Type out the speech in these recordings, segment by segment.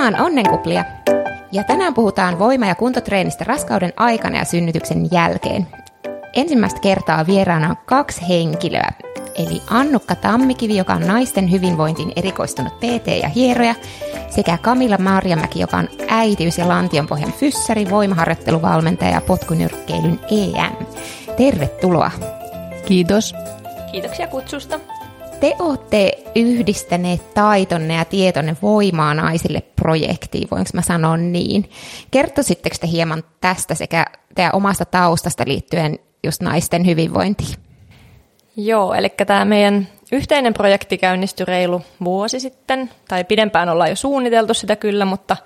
Tämä on Onnenkuplia ja tänään puhutaan voima- ja kuntotreenistä raskauden aikana ja synnytyksen jälkeen. Ensimmäistä kertaa vieraana on kaksi henkilöä, eli Annukka Tammikivi, joka on naisten hyvinvointiin erikoistunut PT ja hieroja, sekä Kamilla Marjamäki, joka on äitiys- ja lantionpohjan fyssäri, voimaharjoitteluvalmentaja ja potkunyrkkeilyn EM. Tervetuloa. Kiitos. Kiitoksia kutsusta. Te olette yhdistäneet taitonne ja tietonne voimaa naisille projektiin, voinko mä sanoa niin. Kertoisitteko te hieman tästä sekä teidän omasta taustasta liittyen just naisten hyvinvointiin? Joo, eli tämä meidän yhteinen projekti käynnistyi reilu vuosi sitten, tai pidempään ollaan jo suunniteltu sitä kyllä, mutta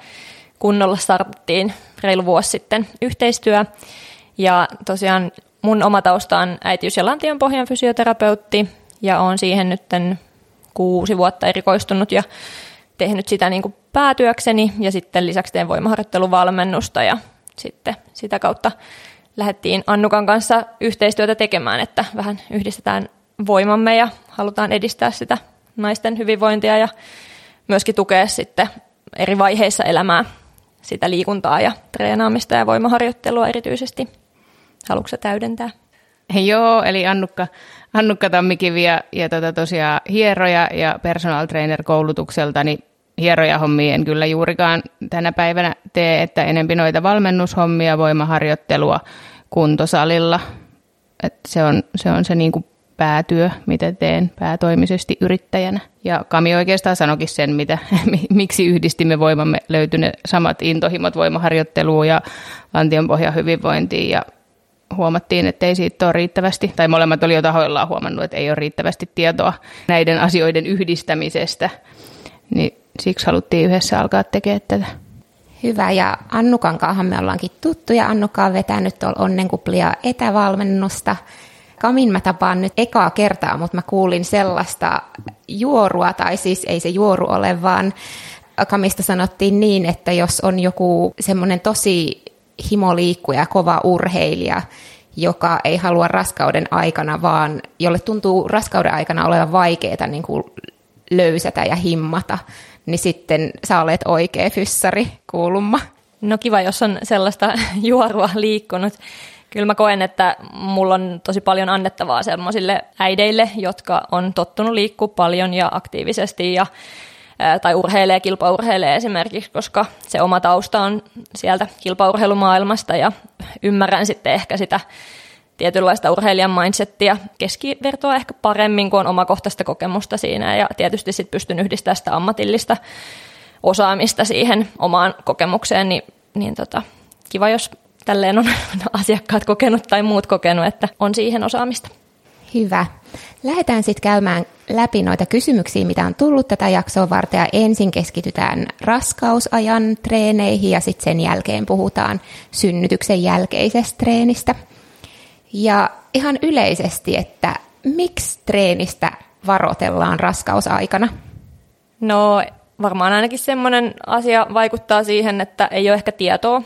kunnolla starttiin reilu vuosi sitten yhteistyö. Ja tosiaan mun oma tausta on äitiys- ja lantionpohjan fysioterapeutti, ja olen siihen nyt kuusi vuotta erikoistunut ja tehnyt sitä niin kuin päätyökseni ja sitten lisäksi teen voimaharjoitteluvalmennusta ja sitten sitä kautta lähdettiin Annukan kanssa yhteistyötä tekemään, että vähän yhdistetään voimamme ja halutaan edistää sitä naisten hyvinvointia ja myöskin tukea sitten eri vaiheissa elämää sitä liikuntaa ja treenaamista ja voimaharjoittelua erityisesti. Haluatko täydentää? Joo, eli Annukka, Annukka Tammikivi ja, ja tota tosiaan hieroja ja personal trainer koulutukselta, niin hieroja hommia en kyllä juurikaan tänä päivänä tee, että enempi noita valmennushommia, voimaharjoittelua kuntosalilla. Et se on se, on se niinku päätyö, mitä teen päätoimisesti yrittäjänä. Ja Kami oikeastaan sanokin sen, mitä, miksi yhdistimme voimamme löytyneet samat intohimot voimaharjoitteluun ja lantionpohjan hyvinvointiin ja huomattiin, että ei siitä ole riittävästi, tai molemmat oli jo tahoillaan huomannut, että ei ole riittävästi tietoa näiden asioiden yhdistämisestä, niin siksi haluttiin yhdessä alkaa tekemään tätä. Hyvä, ja Annukan kanssa me ollaankin tuttuja. Annukka on vetänyt tuolla Onnenkuplia etävalmennusta. Kamin mä tapaan nyt ekaa kertaa, mutta mä kuulin sellaista juorua, tai siis ei se juoru ole, vaan Kamista sanottiin niin, että jos on joku semmoinen tosi himoliikkuja, kova urheilija, joka ei halua raskauden aikana, vaan jolle tuntuu raskauden aikana olevan vaikeaa niin kuin löysätä ja himmata, niin sitten sä olet oikea fyssari, kuulumma. No kiva, jos on sellaista juorua liikkunut. Kyllä mä koen, että mulla on tosi paljon annettavaa sellaisille äideille, jotka on tottunut liikkua paljon ja aktiivisesti ja tai urheilee, kilpaurheilee esimerkiksi, koska se oma tausta on sieltä kilpaurheilumaailmasta ja ymmärrän sitten ehkä sitä tietynlaista urheilijan mindsettiä keskivertoa ehkä paremmin, kuin on omakohtaista kokemusta siinä ja tietysti sitten pystyn yhdistämään sitä ammatillista osaamista siihen omaan kokemukseen, niin, niin tota, kiva, jos tälleen on asiakkaat kokenut tai muut kokenut, että on siihen osaamista. Hyvä. Lähdetään sitten käymään läpi noita kysymyksiä, mitä on tullut tätä jaksoa varten. Ja ensin keskitytään raskausajan treeneihin ja sitten sen jälkeen puhutaan synnytyksen jälkeisestä treenistä. Ja ihan yleisesti, että miksi treenistä varoitellaan raskausaikana? No varmaan ainakin semmoinen asia vaikuttaa siihen, että ei ole ehkä tietoa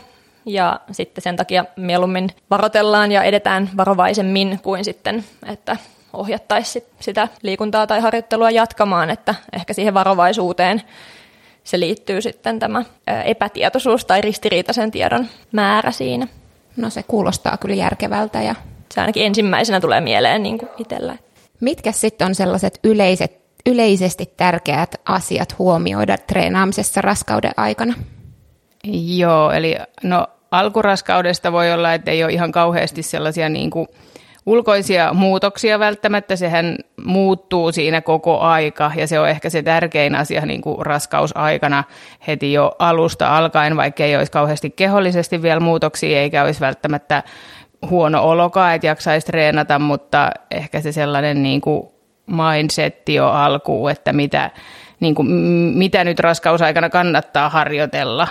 ja sitten sen takia mieluummin varotellaan ja edetään varovaisemmin kuin sitten, että ohjattaisiin sitä liikuntaa tai harjoittelua jatkamaan, että ehkä siihen varovaisuuteen se liittyy sitten tämä epätietoisuus tai ristiriitaisen tiedon määrä siinä. No se kuulostaa kyllä järkevältä. Ja... Se ainakin ensimmäisenä tulee mieleen niin kuin itsellä. Mitkä sitten on sellaiset yleiset, yleisesti tärkeät asiat huomioida treenaamisessa raskauden aikana? Joo, eli no alkuraskaudesta voi olla, että ei ole ihan kauheasti sellaisia niin kuin ulkoisia muutoksia välttämättä, sehän muuttuu siinä koko aika ja se on ehkä se tärkein asia niin kuin raskausaikana heti jo alusta alkaen, vaikka ei olisi kauheasti kehollisesti vielä muutoksia eikä olisi välttämättä huono olokaan, että jaksaisi treenata, mutta ehkä se sellainen niin kuin mindsetti jo alkuun, että mitä, niin kuin, mitä nyt raskausaikana kannattaa harjoitella,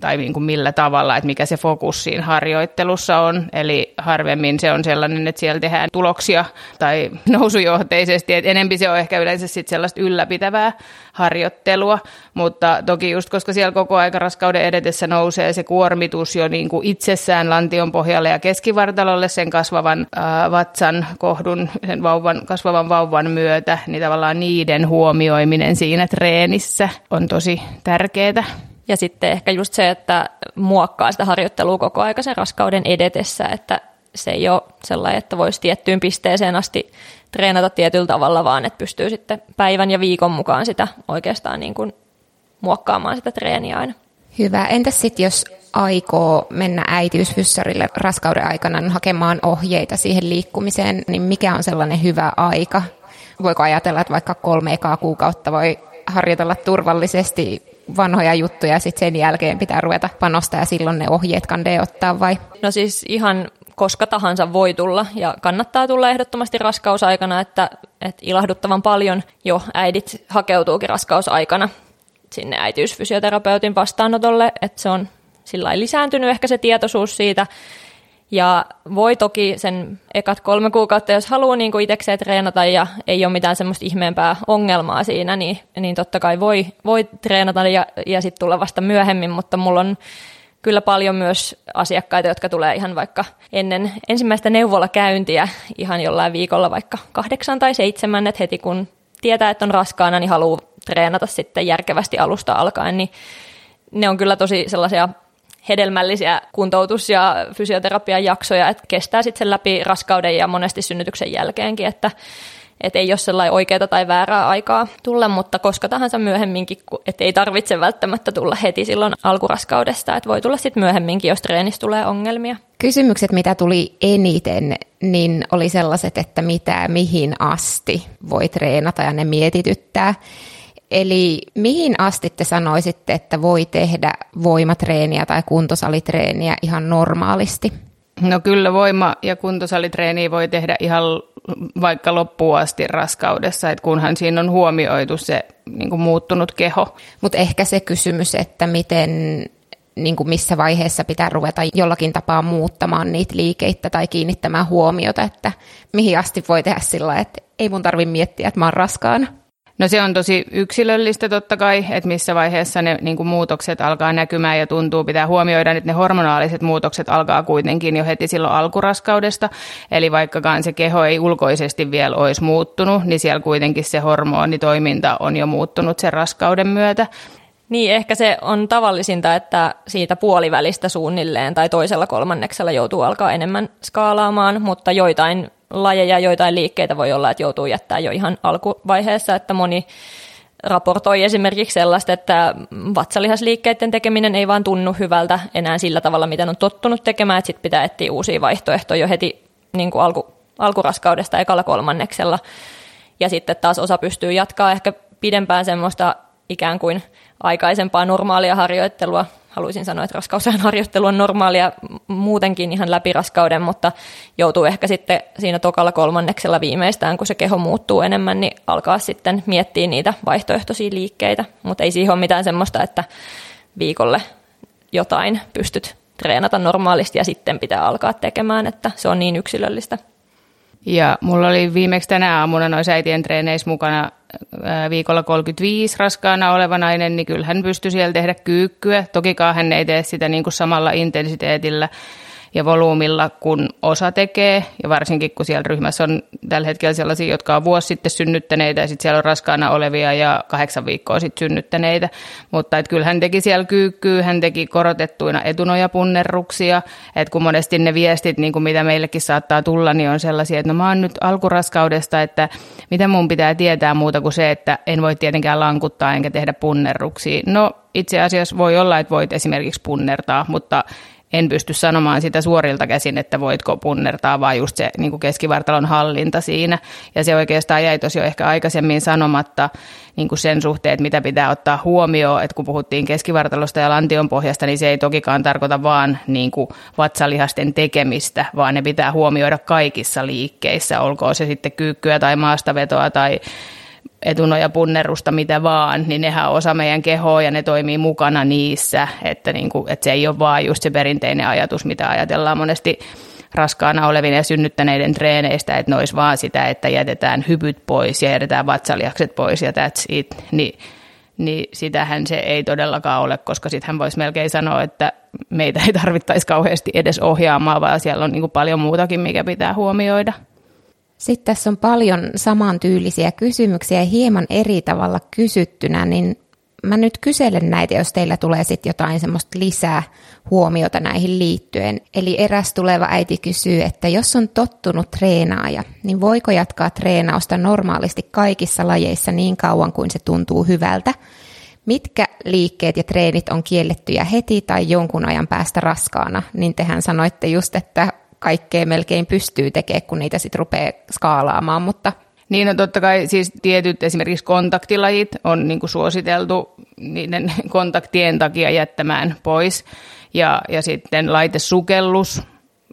tai niin kuin millä tavalla, että mikä se fokus siinä harjoittelussa on. Eli harvemmin se on sellainen, että siellä tehdään tuloksia tai nousujohteisesti, että enempi se on ehkä yleensä sit sellaista ylläpitävää harjoittelua, mutta toki just koska siellä koko aika raskauden edetessä nousee se kuormitus jo niin kuin itsessään lantion pohjalle ja keskivartalolle sen kasvavan ää, vatsan kohdun, sen vauvan, kasvavan vauvan myötä, niin tavallaan niiden huomioiminen siinä treenissä on tosi tärkeää. Ja sitten ehkä just se, että muokkaa sitä harjoittelua koko aika sen raskauden edetessä, että se ei ole sellainen, että voisi tiettyyn pisteeseen asti treenata tietyllä tavalla, vaan että pystyy sitten päivän ja viikon mukaan sitä oikeastaan niin kuin muokkaamaan sitä treeniä aina. Hyvä. Entäs sitten, jos aikoo mennä äitiysfyssarille raskauden aikana hakemaan ohjeita siihen liikkumiseen, niin mikä on sellainen hyvä aika? Voiko ajatella, että vaikka kolme ekaa kuukautta voi harjoitella turvallisesti vanhoja juttuja ja sitten sen jälkeen pitää ruveta panostaa ja silloin ne ohjeet kandee ottaa vai? No siis ihan koska tahansa voi tulla ja kannattaa tulla ehdottomasti raskausaikana, että, että ilahduttavan paljon jo äidit hakeutuukin raskausaikana sinne äitiysfysioterapeutin vastaanotolle, että se on sillä lisääntynyt ehkä se tietoisuus siitä, ja voi toki sen ekat kolme kuukautta, jos haluaa niin kuin itsekseen treenata ja ei ole mitään semmoista ihmeempää ongelmaa siinä, niin, niin totta kai voi, voi treenata ja, ja sitten tulla vasta myöhemmin, mutta mulla on kyllä paljon myös asiakkaita, jotka tulee ihan vaikka ennen ensimmäistä neuvolakäyntiä ihan jollain viikolla vaikka kahdeksan tai seitsemän, että heti kun tietää, että on raskaana, niin haluaa treenata sitten järkevästi alusta alkaen, niin ne on kyllä tosi sellaisia hedelmällisiä kuntoutus- ja fysioterapian jaksoja, että kestää sitten sen läpi raskauden ja monesti synnytyksen jälkeenkin, että että ei ole sellainen oikeaa tai väärää aikaa tulla, mutta koska tahansa myöhemminkin, että ei tarvitse välttämättä tulla heti silloin alkuraskaudesta, että voi tulla sitten myöhemminkin, jos treenissä tulee ongelmia. Kysymykset, mitä tuli eniten, niin oli sellaiset, että mitä, mihin asti voi treenata ja ne mietityttää. Eli mihin asti te sanoisitte, että voi tehdä voimatreeniä tai kuntosalitreeniä ihan normaalisti? No kyllä voima- ja kuntosalitreeniä voi tehdä ihan vaikka loppuun asti raskaudessa, että kunhan siinä on huomioitu se niin kuin muuttunut keho. Mutta ehkä se kysymys, että miten niin kuin missä vaiheessa pitää ruveta jollakin tapaa muuttamaan niitä liikeitä tai kiinnittämään huomiota, että mihin asti voi tehdä sillä, että ei mun tarvi miettiä, että mä oon raskaana. No se on tosi yksilöllistä totta kai, että missä vaiheessa ne niin kuin muutokset alkaa näkymään ja tuntuu. Pitää huomioida, että ne hormonaaliset muutokset alkaa kuitenkin jo heti silloin alkuraskaudesta. Eli vaikkakaan se keho ei ulkoisesti vielä olisi muuttunut, niin siellä kuitenkin se hormonitoiminta on jo muuttunut sen raskauden myötä. Niin, ehkä se on tavallisinta, että siitä puolivälistä suunnilleen tai toisella kolmanneksella joutuu alkaa enemmän skaalaamaan, mutta joitain lajeja, joitain liikkeitä voi olla, että joutuu jättää jo ihan alkuvaiheessa, että moni raportoi esimerkiksi sellaista, että vatsalihasliikkeiden tekeminen ei vaan tunnu hyvältä enää sillä tavalla, miten on tottunut tekemään, että sitten pitää etsiä uusia vaihtoehtoja jo heti niin kuin alku, alkuraskaudesta ekalla kolmanneksella. Ja sitten taas osa pystyy jatkaa ehkä pidempään semmoista ikään kuin aikaisempaa normaalia harjoittelua. Haluaisin sanoa, että raskausajan harjoittelu on normaalia muutenkin ihan läpi raskauden, mutta joutuu ehkä sitten siinä tokalla kolmanneksella viimeistään, kun se keho muuttuu enemmän, niin alkaa sitten miettiä niitä vaihtoehtoisia liikkeitä. Mutta ei siihen ole mitään semmoista, että viikolle jotain pystyt treenata normaalisti ja sitten pitää alkaa tekemään, että se on niin yksilöllistä. Ja mulla oli viimeksi tänä aamuna noissa äitien treeneissä mukana viikolla 35 raskaana oleva nainen, niin kyllä hän pystyi siellä tehdä kyykkyä. Tokikaan hän ei tee sitä niin kuin samalla intensiteetillä ja volyymilla, kun osa tekee. Ja varsinkin, kun siellä ryhmässä on tällä hetkellä sellaisia, jotka on vuosi sitten synnyttäneitä ja sitten siellä on raskaana olevia ja kahdeksan viikkoa sitten synnyttäneitä. Mutta et kyllä hän teki siellä kyykkyä, hän teki korotettuina etunojapunnerruksia. Että kun monesti ne viestit, niin kuin mitä meillekin saattaa tulla, niin on sellaisia, että no mä oon nyt alkuraskaudesta, että mitä mun pitää tietää muuta kuin se, että en voi tietenkään lankuttaa enkä tehdä punnerruksia. No itse asiassa voi olla, että voit esimerkiksi punnertaa, mutta en pysty sanomaan sitä suorilta käsin, että voitko punnertaa, vaan just se niin kuin keskivartalon hallinta siinä. Ja se oikeastaan jäi tosi jo ehkä aikaisemmin sanomatta niin kuin sen suhteen, että mitä pitää ottaa huomioon, että kun puhuttiin keskivartalosta ja lantion pohjasta, niin se ei tokikaan tarkoita vaan niin kuin vatsalihasten tekemistä, vaan ne pitää huomioida kaikissa liikkeissä, olkoon se sitten kyykkyä tai maastavetoa tai etunoja punnerusta, mitä vaan, niin nehän on osa meidän kehoa ja ne toimii mukana niissä, että, niin kuin, että se ei ole vaan just se perinteinen ajatus, mitä ajatellaan monesti raskaana olevien ja synnyttäneiden treeneistä, että ne olisi vaan sitä, että jätetään hypyt pois ja jätetään vatsalihakset pois ja that's it, niin, niin sitähän se ei todellakaan ole, koska sitten hän voisi melkein sanoa, että meitä ei tarvittaisi kauheasti edes ohjaamaan, vaan siellä on niin kuin paljon muutakin, mikä pitää huomioida. Sitten tässä on paljon samantyylisiä kysymyksiä hieman eri tavalla kysyttynä, niin mä nyt kyselen näitä, jos teillä tulee sitten jotain semmoista lisää huomiota näihin liittyen. Eli eräs tuleva äiti kysyy, että jos on tottunut treenaaja, niin voiko jatkaa treenausta normaalisti kaikissa lajeissa niin kauan kuin se tuntuu hyvältä? Mitkä liikkeet ja treenit on kiellettyjä heti tai jonkun ajan päästä raskaana? Niin tehän sanoitte just, että kaikkea melkein pystyy tekemään, kun niitä sitten rupeaa skaalaamaan, mutta niin no totta kai siis tietyt esimerkiksi kontaktilajit on niin kuin suositeltu niiden kontaktien takia jättämään pois. Ja, ja sitten laitesukellus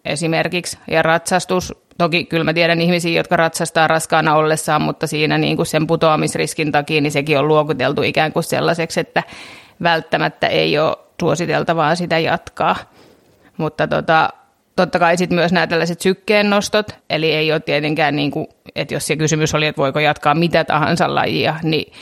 esimerkiksi ja ratsastus. Toki kyllä mä tiedän ihmisiä, jotka ratsastaa raskaana ollessaan, mutta siinä niin kuin sen putoamisriskin takia niin sekin on luokiteltu ikään kuin sellaiseksi, että välttämättä ei ole suositeltavaa sitä jatkaa. Mutta tota, totta kai sitten myös nämä tällaiset sykkeen nostot, eli ei ole tietenkään, niin kuin, että jos se kysymys oli, että voiko jatkaa mitä tahansa lajia, niin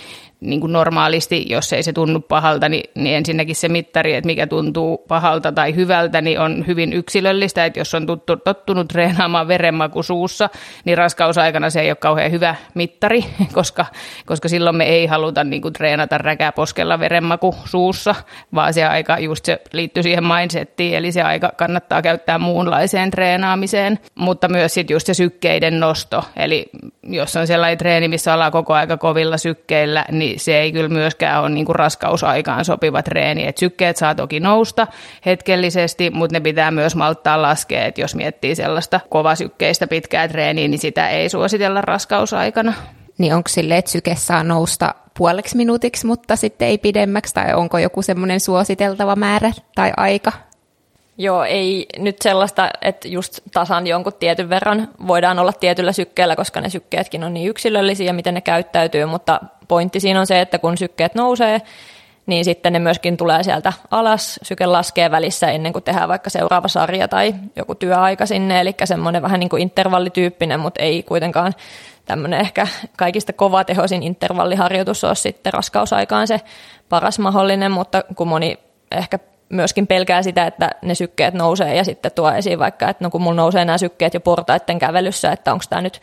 niin kuin normaalisti, jos ei se tunnu pahalta, niin, niin ensinnäkin se mittari, että mikä tuntuu pahalta tai hyvältä, niin on hyvin yksilöllistä, että jos on tuttu, tottunut treenaamaan verenmaku suussa, niin raskausaikana se ei ole kauhean hyvä mittari, koska, koska silloin me ei haluta niin kuin treenata räkäposkella verenmaku suussa, vaan se aika just se liittyy siihen mindsettiin, eli se aika kannattaa käyttää muunlaiseen treenaamiseen, mutta myös sitten just se sykkeiden nosto, eli jos on sellainen treeni, missä ollaan koko aika kovilla sykkeillä, niin se ei kyllä myöskään ole niin kuin raskausaikaan sopiva treeni. Et sykkeet saa toki nousta hetkellisesti, mutta ne pitää myös malttaa laskea, että jos miettii sellaista kovasykkeistä pitkää treeniä, niin sitä ei suositella raskausaikana. Niin onko sille, että syke saa nousta puoleksi minuutiksi, mutta sitten ei pidemmäksi, tai onko joku semmoinen suositeltava määrä tai aika? Joo, ei nyt sellaista, että just tasan jonkun tietyn verran voidaan olla tietyllä sykkeellä, koska ne sykkeetkin on niin yksilöllisiä, miten ne käyttäytyy, mutta pointti siinä on se, että kun sykkeet nousee, niin sitten ne myöskin tulee sieltä alas, syke laskee välissä ennen kuin tehdään vaikka seuraava sarja tai joku työaika sinne, eli semmoinen vähän niin kuin intervallityyppinen, mutta ei kuitenkaan tämmöinen ehkä kaikista kovatehoisin intervalliharjoitus ole sitten raskausaikaan se paras mahdollinen, mutta kun moni ehkä myöskin pelkää sitä, että ne sykkeet nousee ja sitten tuo esiin vaikka, että no kun mulla nousee nämä sykkeet jo portaiden kävelyssä, että onko tämä nyt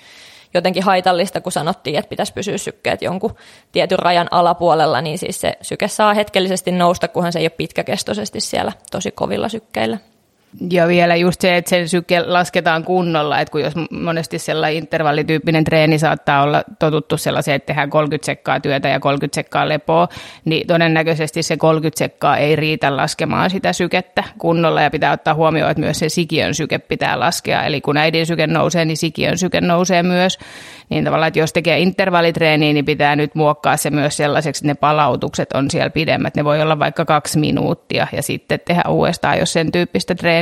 jotenkin haitallista, kun sanottiin, että pitäisi pysyä sykkeet jonkun tietyn rajan alapuolella, niin siis se syke saa hetkellisesti nousta, kunhan se ei ole pitkäkestoisesti siellä tosi kovilla sykkeillä. Ja vielä just se, että sen syke lasketaan kunnolla, että kun jos monesti sellainen intervallityyppinen treeni saattaa olla totuttu sellaiseen, että tehdään 30 sekkaa työtä ja 30 sekkaa lepoa, niin todennäköisesti se 30 sekkaa ei riitä laskemaan sitä sykettä kunnolla ja pitää ottaa huomioon, että myös se sikiön syke pitää laskea. Eli kun äidin syke nousee, niin sikiön syke nousee myös. Niin tavallaan, että jos tekee intervallitreeniä, niin pitää nyt muokkaa se myös sellaiseksi, että ne palautukset on siellä pidemmät. Ne voi olla vaikka kaksi minuuttia ja sitten tehdä uudestaan, jos sen tyyppistä treeniä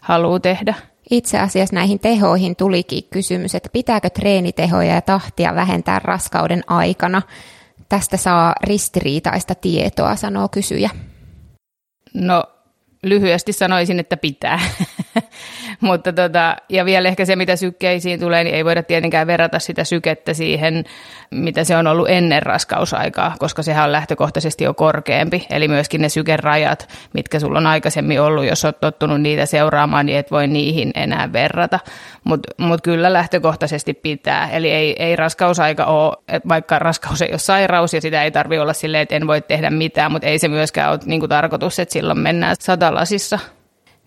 haluaa tehdä. Itse asiassa näihin tehoihin tulikin kysymys, että pitääkö treenitehoja ja tahtia vähentää raskauden aikana. Tästä saa ristiriitaista tietoa, sanoo kysyjä. No lyhyesti sanoisin, että pitää. Mutta tota, ja vielä ehkä se, mitä sykkeisiin tulee, niin ei voida tietenkään verrata sitä sykettä siihen, mitä se on ollut ennen raskausaikaa, koska sehän on lähtökohtaisesti jo korkeampi. Eli myöskin ne sykerajat, mitkä sulla on aikaisemmin ollut, jos olet tottunut niitä seuraamaan, niin et voi niihin enää verrata. Mutta mut kyllä lähtökohtaisesti pitää. Eli ei, ei raskausaika ole, vaikka raskaus ei ole sairaus ja sitä ei tarvitse olla silleen, että en voi tehdä mitään, mutta ei se myöskään ole niin tarkoitus, että silloin mennään satalasissa.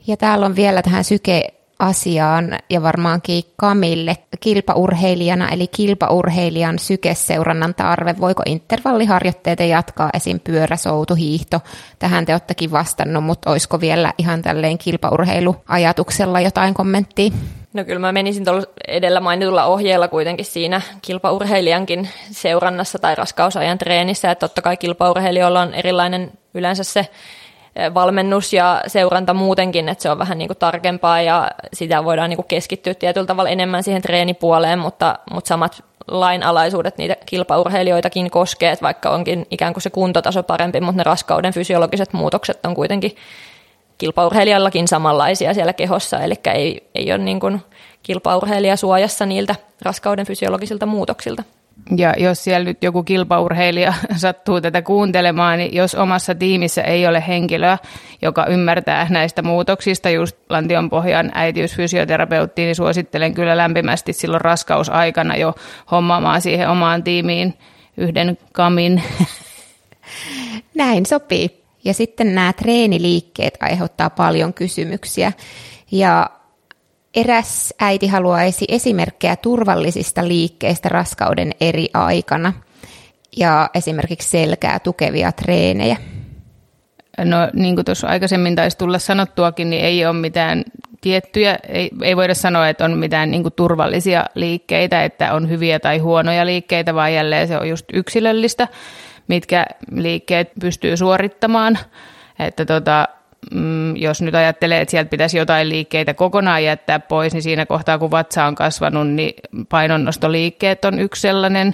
Ja täällä on vielä tähän syke asiaan ja varmaankin Kamille kilpaurheilijana, eli kilpaurheilijan sykeseurannan tarve. Voiko intervalliharjoitteita jatkaa esim. pyörä, soutu, hiihto? Tähän te ottekin vastannut, mutta olisiko vielä ihan tälleen kilpaurheiluajatuksella jotain kommenttia? No kyllä mä menisin tuolla edellä mainitulla ohjeella kuitenkin siinä kilpaurheilijankin seurannassa tai raskausajan treenissä, että totta kai kilpaurheilijoilla on erilainen yleensä se valmennus ja seuranta muutenkin, että se on vähän niin kuin tarkempaa ja sitä voidaan niin kuin keskittyä tietyllä tavalla enemmän siihen treenipuoleen, mutta, mutta samat lainalaisuudet niitä kilpaurheilijoitakin koskee, että vaikka onkin ikään kuin se kuntotaso parempi, mutta ne raskauden fysiologiset muutokset on kuitenkin kilpaurheilijallakin samanlaisia siellä kehossa, eli ei, ei ole niin kuin kilpaurheilija suojassa niiltä raskauden fysiologisilta muutoksilta. Ja jos siellä nyt joku kilpaurheilija sattuu tätä kuuntelemaan, niin jos omassa tiimissä ei ole henkilöä, joka ymmärtää näistä muutoksista, just lantionpohjan äitiysfysioterapeuttiin, niin suosittelen kyllä lämpimästi silloin raskausaikana jo hommaamaan siihen omaan tiimiin yhden kamin Näin sopii. Ja sitten nämä treeniliikkeet aiheuttaa paljon kysymyksiä. Ja eräs äiti haluaisi esimerkkejä turvallisista liikkeistä raskauden eri aikana ja esimerkiksi selkää tukevia treenejä. No niin kuin tuossa aikaisemmin taisi tulla sanottuakin, niin ei ole mitään tiettyjä, ei, ei voida sanoa, että on mitään niin kuin turvallisia liikkeitä, että on hyviä tai huonoja liikkeitä, vaan jälleen se on just yksilöllistä, mitkä liikkeet pystyy suorittamaan. Että tota, mm, jos nyt ajattelee, että sieltä pitäisi jotain liikkeitä kokonaan jättää pois, niin siinä kohtaa kun vatsa on kasvanut, niin painonnostoliikkeet on yksi sellainen,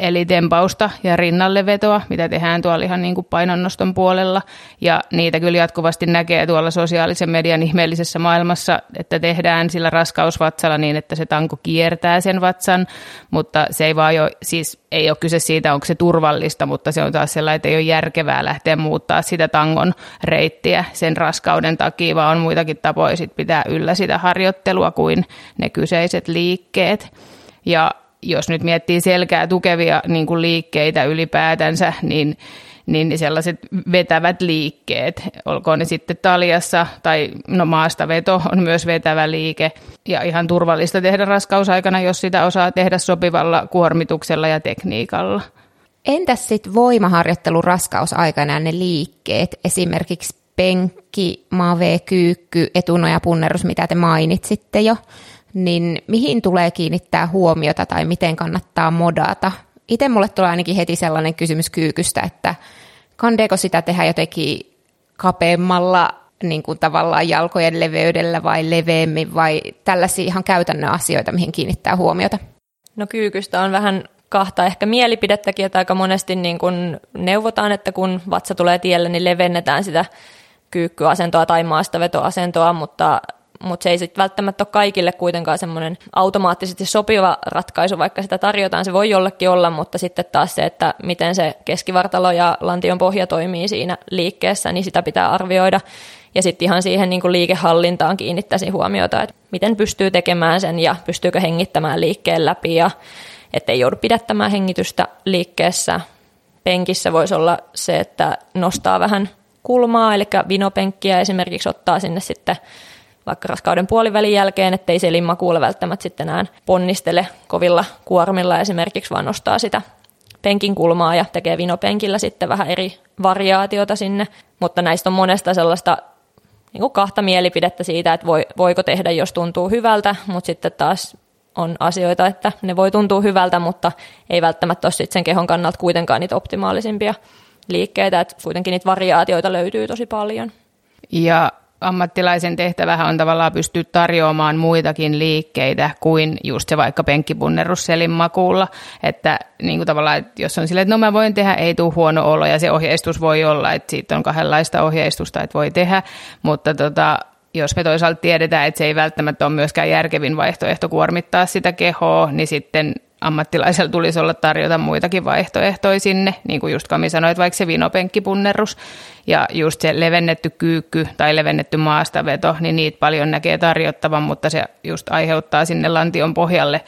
eli tempausta ja rinnallevetoa, mitä tehdään tuolla ihan niin kuin painonnoston puolella. Ja niitä kyllä jatkuvasti näkee tuolla sosiaalisen median ihmeellisessä maailmassa, että tehdään sillä raskausvatsalla niin, että se tanko kiertää sen vatsan, mutta se ei vaan jo, siis ei ole kyse siitä, onko se turvallista, mutta se on taas sellainen, että ei ole järkevää lähteä muuttaa sitä tangon reittiä sen raskauden takia, vaan on muitakin tapoja sit pitää yllä sitä harjoittelua kuin ne kyseiset liikkeet. Ja jos nyt miettii selkää tukevia niin kuin liikkeitä ylipäätänsä, niin, niin sellaiset vetävät liikkeet, olkoon ne sitten taljassa tai no maastaveto on myös vetävä liike. Ja ihan turvallista tehdä raskausaikana, jos sitä osaa tehdä sopivalla kuormituksella ja tekniikalla. Entäs sitten voimaharjoittelu raskausaikana ne liikkeet, esimerkiksi penkki, mave, kyykky, etunoja, punnerus, mitä te mainitsitte jo niin mihin tulee kiinnittää huomiota tai miten kannattaa modata? Itse mulle tulee ainakin heti sellainen kysymys kyykystä, että kandeeko sitä tehdä jotenkin kapeammalla niin kuin tavallaan jalkojen leveydellä vai leveämmin vai tällaisia ihan käytännön asioita, mihin kiinnittää huomiota? No kyykystä on vähän kahta ehkä mielipidettäkin, että aika monesti niin kuin neuvotaan, että kun vatsa tulee tielle, niin levennetään sitä kyykkyasentoa tai maastavetoasentoa, mutta mutta se ei sitten välttämättä ole kaikille kuitenkaan semmoinen automaattisesti sopiva ratkaisu, vaikka sitä tarjotaan, se voi jollekin olla, mutta sitten taas se, että miten se keskivartalo ja lantion pohja toimii siinä liikkeessä, niin sitä pitää arvioida. Ja sitten ihan siihen niin kuin liikehallintaan kiinnittäisin huomiota, että miten pystyy tekemään sen ja pystyykö hengittämään liikkeen läpi ja ettei joudu pidättämään hengitystä liikkeessä. Penkissä voisi olla se, että nostaa vähän kulmaa, eli vinopenkkiä esimerkiksi ottaa sinne sitten vaikka raskauden puolivälin jälkeen, ettei se kuule välttämättä sitten enää ponnistele kovilla kuormilla esimerkiksi, vaan nostaa sitä penkin kulmaa ja tekee vinopenkillä sitten vähän eri variaatiota sinne. Mutta näistä on monesta sellaista niin kuin kahta mielipidettä siitä, että voi, voiko tehdä, jos tuntuu hyvältä, mutta sitten taas on asioita, että ne voi tuntua hyvältä, mutta ei välttämättä ole sen kehon kannalta kuitenkaan niitä optimaalisimpia liikkeitä, että kuitenkin niitä variaatioita löytyy tosi paljon. Ja ammattilaisen tehtävähän on tavallaan pystyä tarjoamaan muitakin liikkeitä kuin just se vaikka penkkipunnerus selin makuulla. Että niin kuin tavallaan, että jos on silleen, että no mä voin tehdä, ei tule huono olo ja se ohjeistus voi olla, että siitä on kahdenlaista ohjeistusta, että voi tehdä, mutta tota, jos me toisaalta tiedetään, että se ei välttämättä ole myöskään järkevin vaihtoehto kuormittaa sitä kehoa, niin sitten ammattilaisella tulisi olla tarjota muitakin vaihtoehtoja sinne, niin kuin just Kami sanoi, että vaikka se vinopenkkipunnerus ja just se levennetty kyykky tai levennetty maastaveto, niin niitä paljon näkee tarjottavan, mutta se just aiheuttaa sinne lantion pohjalle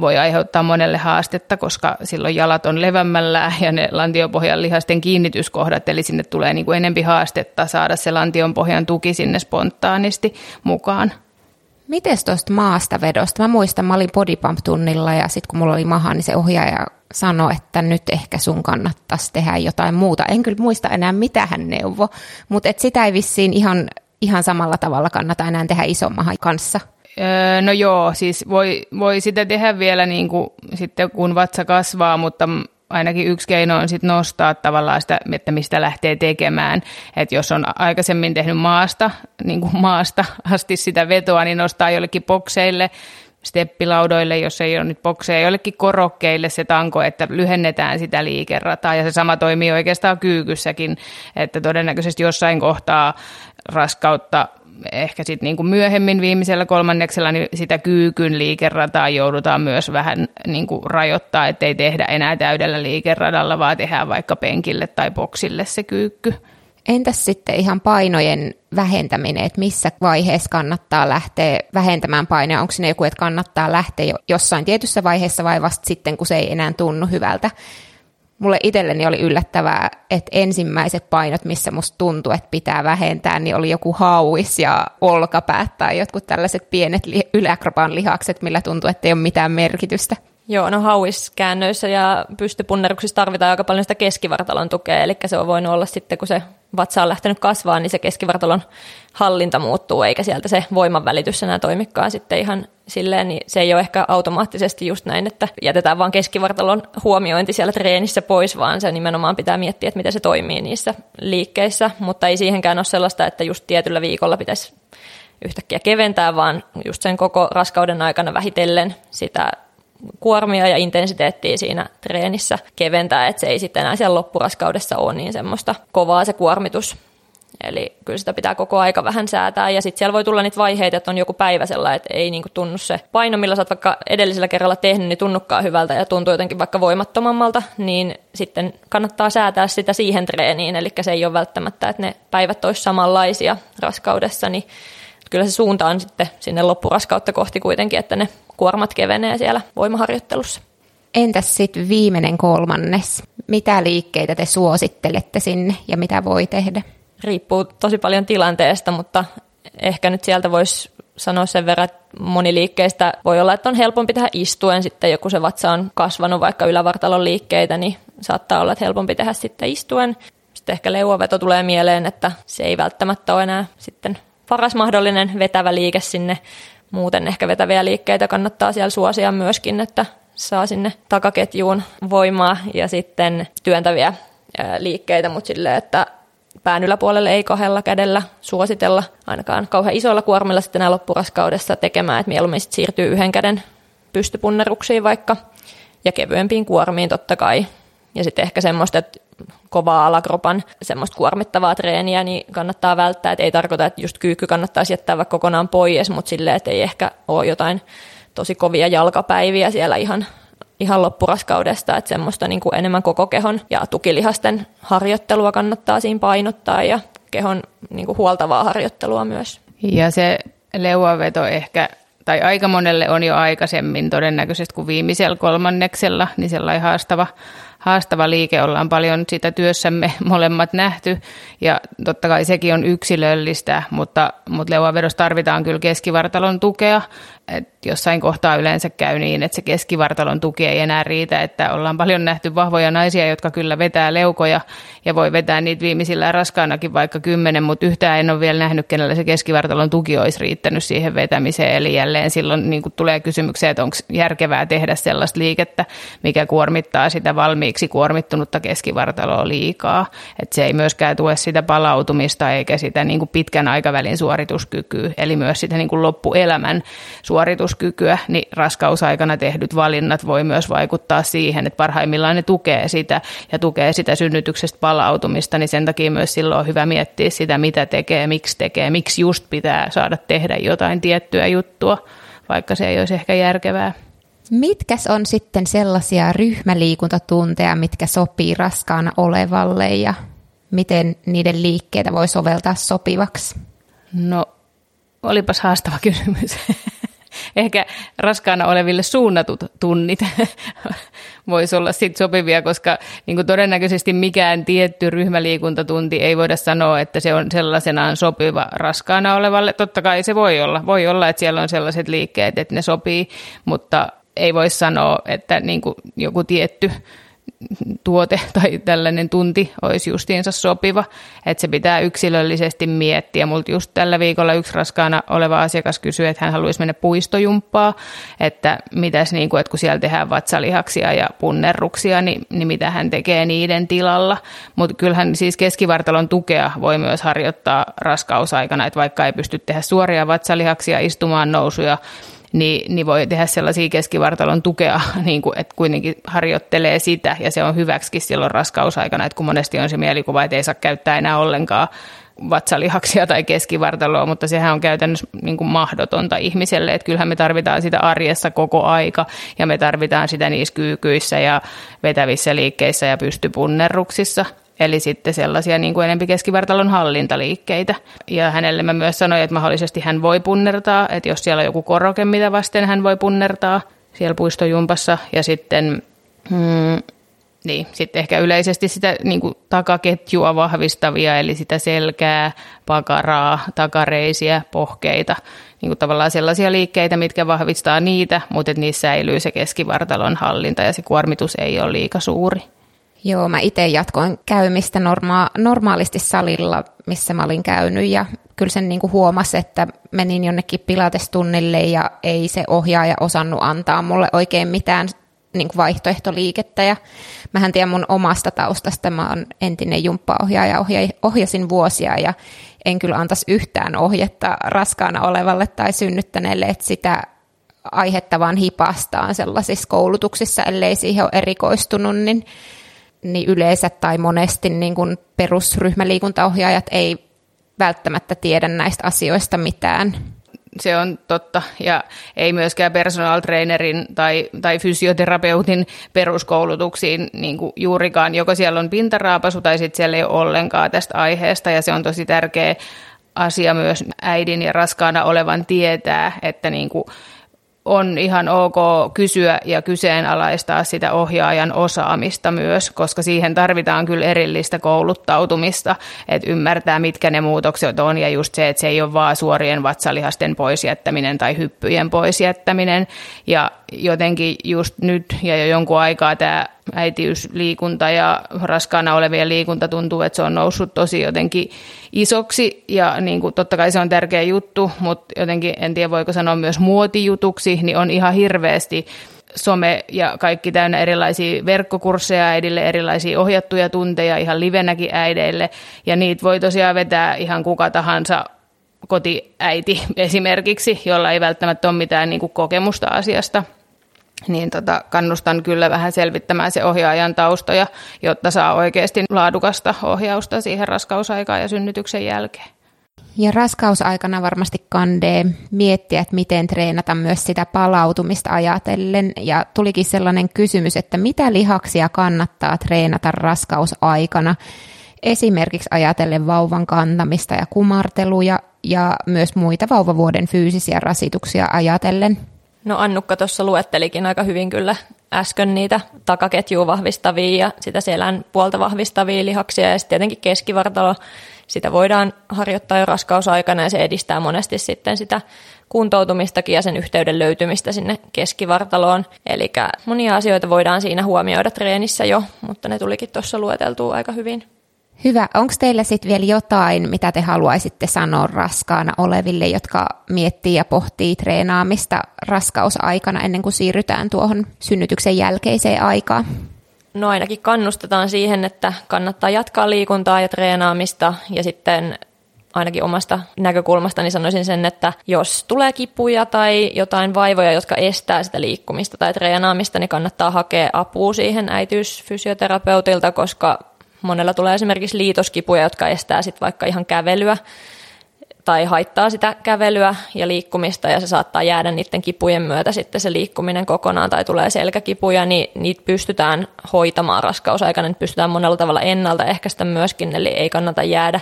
voi aiheuttaa monelle haastetta, koska silloin jalat on levämmällä ja ne lantiopohjan lihasten kiinnityskohdat, eli sinne tulee niin kuin enempi haastetta saada se lantionpohjan tuki sinne spontaanisti mukaan. Mites tuosta maasta vedosta? Mä muistan, mä olin bodypump-tunnilla ja sitten kun mulla oli maha, niin se ohjaaja sanoi, että nyt ehkä sun kannattaisi tehdä jotain muuta. En kyllä muista enää, mitä hän neuvo, mutta et sitä ei vissiin ihan, ihan samalla tavalla kannata enää tehdä isommahan kanssa. Öö, no joo, siis voi, voi sitä tehdä vielä niin kuin, sitten kun vatsa kasvaa, mutta ainakin yksi keino on sit nostaa tavallaan sitä, että mistä lähtee tekemään. Et jos on aikaisemmin tehnyt maasta, niin kuin maasta asti sitä vetoa, niin nostaa jollekin bokseille, steppilaudoille, jos ei ole nyt bokseja, jollekin korokkeille se tanko, että lyhennetään sitä liikerataa. Ja se sama toimii oikeastaan kyykyssäkin, että todennäköisesti jossain kohtaa raskautta ehkä sitten niin kuin myöhemmin viimeisellä kolmanneksella niin sitä kyykyn liikerataa joudutaan myös vähän niin kuin rajoittaa, ettei tehdä enää täydellä liikeradalla, vaan tehdään vaikka penkille tai boksille se kyykky. Entäs sitten ihan painojen vähentäminen, että missä vaiheessa kannattaa lähteä vähentämään painoja? Onko sinne joku, että kannattaa lähteä jo jossain tietyssä vaiheessa vai vasta sitten, kun se ei enää tunnu hyvältä? Mulle itselleni oli yllättävää, että ensimmäiset painot, missä musta tuntui, että pitää vähentää, niin oli joku hauis ja olkapäät tai jotkut tällaiset pienet li- yläkropan lihakset, millä tuntuu, että ei ole mitään merkitystä. Joo, no hauiskäännöissä ja pystypunneruksissa tarvitaan aika paljon sitä keskivartalon tukea, eli se on voinut olla sitten, kun se vatsa on lähtenyt kasvaa, niin se keskivartalon hallinta muuttuu, eikä sieltä se voimanvälitys enää toimikaan sitten ihan silleen, niin se ei ole ehkä automaattisesti just näin, että jätetään vaan keskivartalon huomiointi siellä treenissä pois, vaan se nimenomaan pitää miettiä, että miten se toimii niissä liikkeissä, mutta ei siihenkään ole sellaista, että just tietyllä viikolla pitäisi yhtäkkiä keventää, vaan just sen koko raskauden aikana vähitellen sitä kuormia ja intensiteettiä siinä treenissä keventää, että se ei sitten enää siellä loppuraskaudessa ole niin semmoista kovaa se kuormitus. Eli kyllä sitä pitää koko aika vähän säätää ja sitten siellä voi tulla niitä vaiheita, että on joku päivä sellainen, että ei niinku tunnu se paino, millä sä oot vaikka edellisellä kerralla tehnyt, niin tunnukkaa hyvältä ja tuntuu jotenkin vaikka voimattomammalta, niin sitten kannattaa säätää sitä siihen treeniin, eli se ei ole välttämättä, että ne päivät olisi samanlaisia raskaudessa, niin kyllä se suunta on sitten sinne loppuraskautta kohti kuitenkin, että ne kuormat kevenee siellä voimaharjoittelussa. Entäs sitten viimeinen kolmannes? Mitä liikkeitä te suosittelette sinne ja mitä voi tehdä? Riippuu tosi paljon tilanteesta, mutta ehkä nyt sieltä voisi sanoa sen verran, että moni liikkeistä voi olla, että on helpompi tehdä istuen sitten, joku se vatsa on kasvanut vaikka ylävartalon liikkeitä, niin saattaa olla, että helpompi tehdä sitten istuen. Sitten ehkä leuaveto tulee mieleen, että se ei välttämättä ole enää sitten paras mahdollinen vetävä liike sinne. Muuten ehkä vetäviä liikkeitä kannattaa siellä suosia myöskin, että saa sinne takaketjuun voimaa ja sitten työntäviä liikkeitä, mutta silleen, että pään yläpuolelle ei kahdella kädellä suositella ainakaan kauhean isoilla kuormilla sitten enää loppuraskaudessa tekemään, että mieluummin sitten siirtyy yhden käden pystypunneruksiin vaikka ja kevyempiin kuormiin totta kai. Ja sitten ehkä semmoista, että kovaa alakropan semmoista kuormittavaa treeniä, niin kannattaa välttää. Et ei tarkoita, että just kyykky kannattaisi jättää vaikka kokonaan pois, mutta silleen, että ei ehkä ole jotain tosi kovia jalkapäiviä siellä ihan, ihan loppuraskaudesta, että semmoista niin kuin enemmän koko kehon ja tukilihasten harjoittelua kannattaa siinä painottaa ja kehon niin kuin huoltavaa harjoittelua myös. Ja se leuaveto ehkä tai aika monelle on jo aikaisemmin todennäköisesti kuin viimeisellä kolmanneksella, niin sellainen haastava haastava liike, ollaan paljon sitä työssämme molemmat nähty ja totta kai sekin on yksilöllistä, mutta, mutta leuavedossa tarvitaan kyllä keskivartalon tukea et jossain kohtaa yleensä käy niin, että se keskivartalon tuki ei enää riitä, että ollaan paljon nähty vahvoja naisia, jotka kyllä vetää leukoja ja voi vetää niitä viimeisillä raskaanakin vaikka kymmenen, mutta yhtään en ole vielä nähnyt, kenellä se keskivartalon tuki olisi riittänyt siihen vetämiseen. Eli jälleen silloin niin tulee kysymyksiä, että onko järkevää tehdä sellaista liikettä, mikä kuormittaa sitä valmiiksi kuormittunutta keskivartaloa liikaa. Että se ei myöskään tue sitä palautumista eikä sitä niin kuin pitkän aikavälin suorituskykyä, eli myös sitä niin kuin loppuelämän suorituskykyä, niin raskausaikana tehdyt valinnat voi myös vaikuttaa siihen, että parhaimmillaan ne tukee sitä ja tukee sitä synnytyksestä palautumista, niin sen takia myös silloin on hyvä miettiä sitä, mitä tekee, miksi tekee, miksi just pitää saada tehdä jotain tiettyä juttua, vaikka se ei olisi ehkä järkevää. Mitkäs on sitten sellaisia ryhmäliikuntatunteja, mitkä sopii raskaana olevalle ja miten niiden liikkeitä voi soveltaa sopivaksi? No, olipas haastava kysymys. ehkä raskaana oleville suunnatut tunnit voisi olla sit sopivia, koska niin todennäköisesti mikään tietty ryhmäliikuntatunti ei voida sanoa, että se on sellaisenaan sopiva raskaana olevalle. Totta kai se voi olla. Voi olla, että siellä on sellaiset liikkeet, että ne sopii, mutta ei voi sanoa, että niin kuin joku tietty tuote tai tällainen tunti olisi justiinsa sopiva, että se pitää yksilöllisesti miettiä. Multa just tällä viikolla yksi raskaana oleva asiakas kysyi, että hän haluaisi mennä puistojumppaa, että mitäs niin kuin, että kun siellä tehdään vatsalihaksia ja punnerruksia, niin, niin mitä hän tekee niiden tilalla. Mutta kyllähän siis keskivartalon tukea voi myös harjoittaa raskausaikana, että vaikka ei pysty tehdä suoria vatsalihaksia, istumaan nousuja, niin, niin voi tehdä sellaisia keskivartalon tukea, niin kuin, että kuitenkin harjoittelee sitä, ja se on hyväksikin silloin raskausaikana, että kun monesti on se mielikuva, että ei saa käyttää enää ollenkaan vatsalihaksia tai keskivartaloa, mutta sehän on käytännössä niin kuin mahdotonta ihmiselle, että kyllähän me tarvitaan sitä arjessa koko aika ja me tarvitaan sitä niissä kyykyissä ja vetävissä liikkeissä ja pystypunnerruksissa, Eli sitten sellaisia niin kuin enempi keskivartalon hallintaliikkeitä. Ja hänelle mä myös sanoin, että mahdollisesti hän voi punnertaa, että jos siellä on joku koroke, mitä vasten hän voi punnertaa siellä puistojumpassa. Ja sitten hmm, Niin, sitten ehkä yleisesti sitä niin kuin takaketjua vahvistavia, eli sitä selkää, pakaraa, takareisiä, pohkeita, niin kuin tavallaan sellaisia liikkeitä, mitkä vahvistaa niitä, mutta että niissä säilyy se keskivartalon hallinta ja se kuormitus ei ole liika suuri. Joo, mä itse jatkoin käymistä norma- normaalisti salilla, missä mä olin käynyt ja kyllä sen niin huomasi, että menin jonnekin pilatestunnille ja ei se ohjaaja osannut antaa mulle oikein mitään niin vaihtoehtoliikettä ja mähän tiedän mun omasta taustasta, mä oon entinen jumppaohjaaja, ohja, ohjasin vuosia ja en kyllä antaisi yhtään ohjetta raskaana olevalle tai synnyttäneelle, että sitä aihetta vaan hipastaan sellaisissa koulutuksissa, ellei siihen ole erikoistunut, niin, niin yleensä tai monesti niin kuin perusryhmäliikuntaohjaajat ei välttämättä tiedä näistä asioista mitään se on totta. Ja ei myöskään personal trainerin tai, tai fysioterapeutin peruskoulutuksiin niin kuin juurikaan. Joko siellä on pintaraapasu tai sitten siellä ei ole ollenkaan tästä aiheesta. Ja se on tosi tärkeä asia myös äidin ja raskaana olevan tietää, että niin kuin on ihan ok kysyä ja kyseenalaistaa sitä ohjaajan osaamista myös, koska siihen tarvitaan kyllä erillistä kouluttautumista, että ymmärtää, mitkä ne muutokset on, ja just se, että se ei ole vaan suorien vatsalihasten poisjättäminen tai hyppyjen poisjättäminen, ja jotenkin just nyt ja jo jonkun aikaa tämä äitiysliikunta ja raskaana olevien liikunta tuntuu, että se on noussut tosi jotenkin isoksi. Ja niin kuin, totta kai se on tärkeä juttu, mutta jotenkin en tiedä voiko sanoa myös muotijutuksi, niin on ihan hirveästi some ja kaikki täynnä erilaisia verkkokursseja äidille, erilaisia ohjattuja tunteja ihan livenäkin äideille. Ja niitä voi tosiaan vetää ihan kuka tahansa kotiäiti esimerkiksi, jolla ei välttämättä ole mitään niin kuin kokemusta asiasta niin tota, kannustan kyllä vähän selvittämään se ohjaajan taustoja, jotta saa oikeasti laadukasta ohjausta siihen raskausaikaan ja synnytyksen jälkeen. Ja raskausaikana varmasti kandee miettiä, että miten treenata myös sitä palautumista ajatellen. Ja tulikin sellainen kysymys, että mitä lihaksia kannattaa treenata raskausaikana, esimerkiksi ajatellen vauvan kantamista ja kumarteluja ja myös muita vauvavuoden fyysisiä rasituksia ajatellen. No Annukka tuossa luettelikin aika hyvin kyllä äsken niitä takaketjua vahvistavia ja sitä selän puolta vahvistavia lihaksia ja sitten tietenkin keskivartalo, sitä voidaan harjoittaa jo raskausaikana ja se edistää monesti sitten sitä kuntoutumistakin ja sen yhteyden löytymistä sinne keskivartaloon. Eli monia asioita voidaan siinä huomioida treenissä jo, mutta ne tulikin tuossa lueteltua aika hyvin. Hyvä. Onko teillä sitten vielä jotain, mitä te haluaisitte sanoa raskaana oleville, jotka miettii ja pohtii treenaamista raskausaikana ennen kuin siirrytään tuohon synnytyksen jälkeiseen aikaan? No ainakin kannustetaan siihen, että kannattaa jatkaa liikuntaa ja treenaamista ja sitten ainakin omasta näkökulmastani sanoisin sen, että jos tulee kipuja tai jotain vaivoja, jotka estää sitä liikkumista tai treenaamista, niin kannattaa hakea apua siihen äitiysfysioterapeutilta, koska Monella tulee esimerkiksi liitoskipuja, jotka estää sitten vaikka ihan kävelyä tai haittaa sitä kävelyä ja liikkumista ja se saattaa jäädä niiden kipujen myötä sitten se liikkuminen kokonaan tai tulee selkäkipuja, niin niitä pystytään hoitamaan raskausaikana, niitä pystytään monella tavalla ennaltaehkäistä myöskin, eli ei kannata jäädä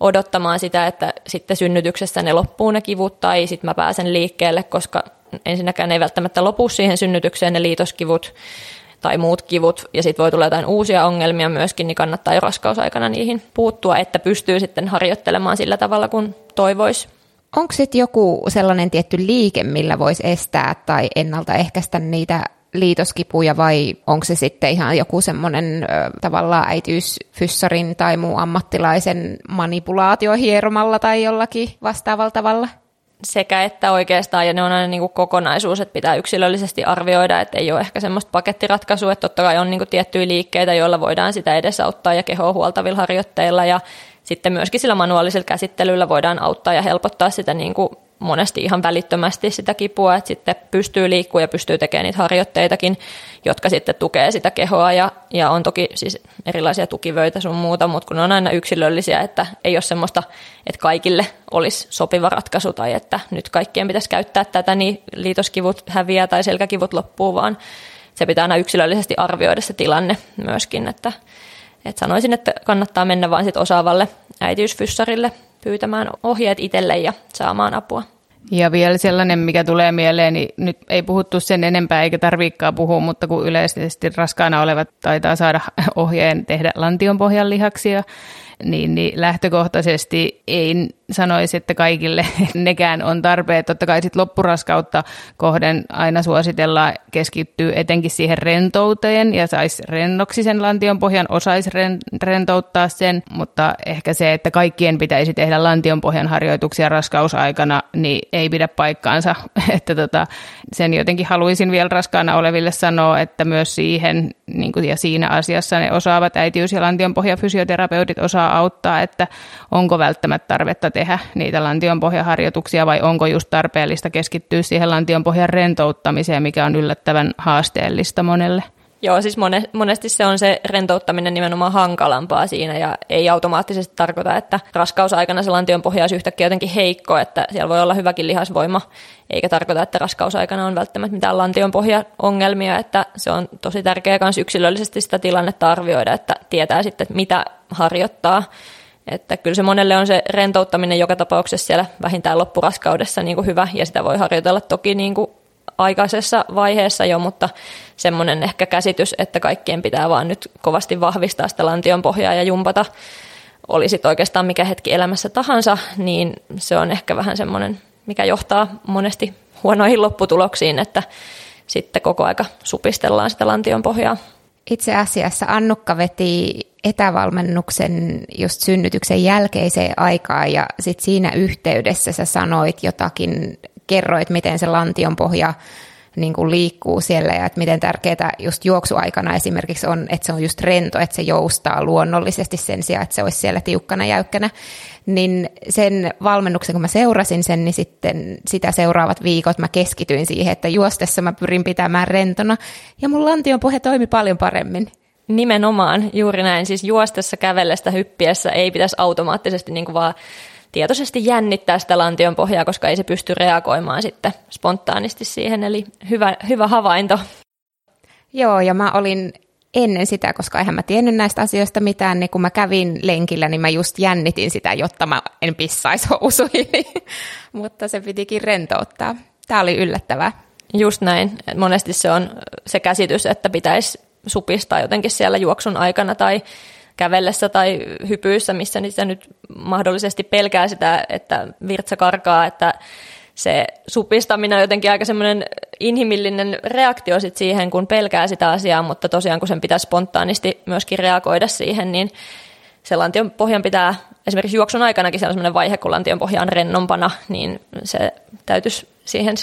odottamaan sitä, että sitten synnytyksessä ne loppuu ne kivut tai sitten mä pääsen liikkeelle, koska ensinnäkään ei välttämättä lopu siihen synnytykseen ne liitoskivut, tai muut kivut, ja sitten voi tulla jotain uusia ongelmia myöskin, niin kannattaa jo raskausaikana niihin puuttua, että pystyy sitten harjoittelemaan sillä tavalla, kun toivoisi. Onko sitten joku sellainen tietty liike, millä voisi estää tai ennaltaehkäistä niitä liitoskipuja vai onko se sitten ihan joku semmoinen tavallaan äitiysfyssarin tai muu ammattilaisen manipulaatio hieromalla tai jollakin vastaavalla tavalla? Sekä että oikeastaan, ja ne on aina niin kuin kokonaisuus, että pitää yksilöllisesti arvioida, että ei ole ehkä semmoista pakettiratkaisua, että totta kai on niin kuin tiettyjä liikkeitä, joilla voidaan sitä edesauttaa ja kehoa huoltavilla harjoitteilla, ja sitten myöskin sillä manuaalisella käsittelyllä voidaan auttaa ja helpottaa sitä niin kuin monesti ihan välittömästi sitä kipua, että sitten pystyy liikkua ja pystyy tekemään niitä harjoitteitakin, jotka sitten tukee sitä kehoa. Ja, ja on toki siis erilaisia tukivöitä sun muuta, mutta kun ne on aina yksilöllisiä, että ei ole semmoista, että kaikille olisi sopiva ratkaisu tai että nyt kaikkien pitäisi käyttää tätä, niin liitoskivut häviää tai selkäkivut loppuu, vaan se pitää aina yksilöllisesti arvioida se tilanne myöskin, että, että sanoisin, että kannattaa mennä vain sit osaavalle äitiysfyssarille pyytämään ohjeet itselle ja saamaan apua. Ja vielä sellainen, mikä tulee mieleen, niin nyt ei puhuttu sen enempää eikä tarviikaan puhua, mutta kun yleisesti raskaana olevat taitaa saada ohjeen tehdä lantionpohjan lihaksia, niin, niin lähtökohtaisesti ei sanoisi, että kaikille nekään on tarpeet. Totta kai sit loppuraskautta kohden aina suositellaan keskittyy etenkin siihen rentouteen ja saisi rennoksi sen lantionpohjan, osaisi rentouttaa sen, mutta ehkä se, että kaikkien pitäisi tehdä lantionpohjan harjoituksia raskausaikana, niin ei pidä paikkaansa. Että tota, sen jotenkin haluaisin vielä raskaana oleville sanoa, että myös siihen niin kuin, ja siinä asiassa ne osaavat äitiys- ja lantionpohjafysioterapeutit osaa auttaa, että onko välttämättä tarvetta tehdä niitä lantionpohjaharjoituksia vai onko just tarpeellista keskittyä siihen lantionpohjan rentouttamiseen, mikä on yllättävän haasteellista monelle. Joo, siis monesti se on se rentouttaminen nimenomaan hankalampaa siinä ja ei automaattisesti tarkoita, että raskausaikana se lantion pohja olisi yhtäkkiä jotenkin heikko, että siellä voi olla hyväkin lihasvoima, eikä tarkoita, että raskausaikana on välttämättä mitään lantion ongelmia, että se on tosi tärkeää myös yksilöllisesti sitä tilannetta arvioida, että tietää sitten, että mitä harjoittaa. Että kyllä se monelle on se rentouttaminen joka tapauksessa siellä vähintään loppuraskaudessa niin kuin hyvä, ja sitä voi harjoitella toki niin kuin aikaisessa vaiheessa jo, mutta semmoinen ehkä käsitys, että kaikkien pitää vaan nyt kovasti vahvistaa sitä lantion pohjaa ja jumpata, oli sitten oikeastaan mikä hetki elämässä tahansa, niin se on ehkä vähän semmoinen, mikä johtaa monesti huonoihin lopputuloksiin, että sitten koko aika supistellaan sitä lantion pohjaa. Itse asiassa Annukka veti etävalmennuksen just synnytyksen jälkeiseen aikaan ja sitten siinä yhteydessä sä sanoit jotakin, kerroit miten se lantion pohja niin kuin liikkuu siellä ja että miten tärkeää just juoksuaikana esimerkiksi on, että se on just rento, että se joustaa luonnollisesti sen sijaan, että se olisi siellä tiukkana jäykkänä. Niin sen valmennuksen, kun mä seurasin sen, niin sitten sitä seuraavat viikot mä keskityin siihen, että juostessa mä pyrin pitämään rentona ja mun lantion pohja toimi paljon paremmin. Nimenomaan, juuri näin. Siis juostessa, kävellestä, hyppiessä ei pitäisi automaattisesti niin kuin vaan tietoisesti jännittää sitä lantion pohjaa, koska ei se pysty reagoimaan sitten spontaanisti siihen. Eli hyvä, hyvä havainto. Joo, ja mä olin ennen sitä, koska eihän mä tiennyt näistä asioista mitään, niin kun mä kävin lenkillä, niin mä just jännitin sitä, jotta mä en pissaisi housuihin, mutta se pitikin rentouttaa. Tämä oli yllättävää. Just näin. Monesti se on se käsitys, että pitäisi supistaa jotenkin siellä juoksun aikana tai kävellessä tai hypyissä, missä niitä nyt mahdollisesti pelkää sitä, että virtsa karkaa, että se supistaminen on jotenkin aika semmoinen inhimillinen reaktio sit siihen, kun pelkää sitä asiaa, mutta tosiaan kun sen pitää spontaanisti myöskin reagoida siihen, niin se lantion pohjan pitää, esimerkiksi juoksun aikanakin se on sellainen vaihe, kun lantion pohja on rennompana, niin se täytyisi siihen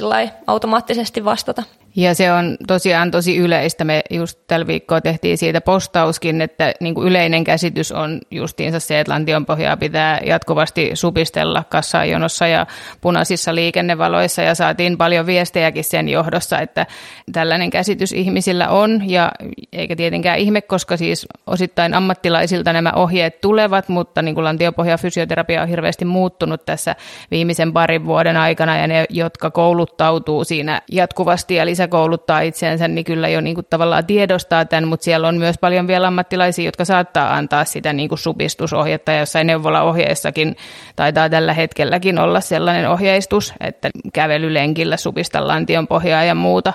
automaattisesti vastata. Ja se on tosiaan tosi yleistä. Me just tällä viikkoa tehtiin siitä postauskin, että niin kuin yleinen käsitys on justiinsa se, että lantion pohjaa pitää jatkuvasti supistella kassaajonossa ja punaisissa liikennevaloissa ja saatiin paljon viestejäkin sen johdossa, että tällainen käsitys ihmisillä on ja eikä tietenkään ihme, koska siis osittain ammattilaisilta nämä ohjeet tulevat, mutta niin kuin lantiopohja fysioterapia on hirveästi muuttunut tässä viimeisen parin vuoden aikana ja ne, jotka kouluttautuu siinä jatkuvasti ja kouluttaa itseensä, niin kyllä jo niin tavallaan tiedostaa tämän, mutta siellä on myös paljon vielä ammattilaisia, jotka saattaa antaa sitä niin kuin supistusohjetta, ja jossain neuvolaohjeessakin taitaa tällä hetkelläkin olla sellainen ohjeistus, että kävelylenkillä supista lantion pohjaa ja muuta,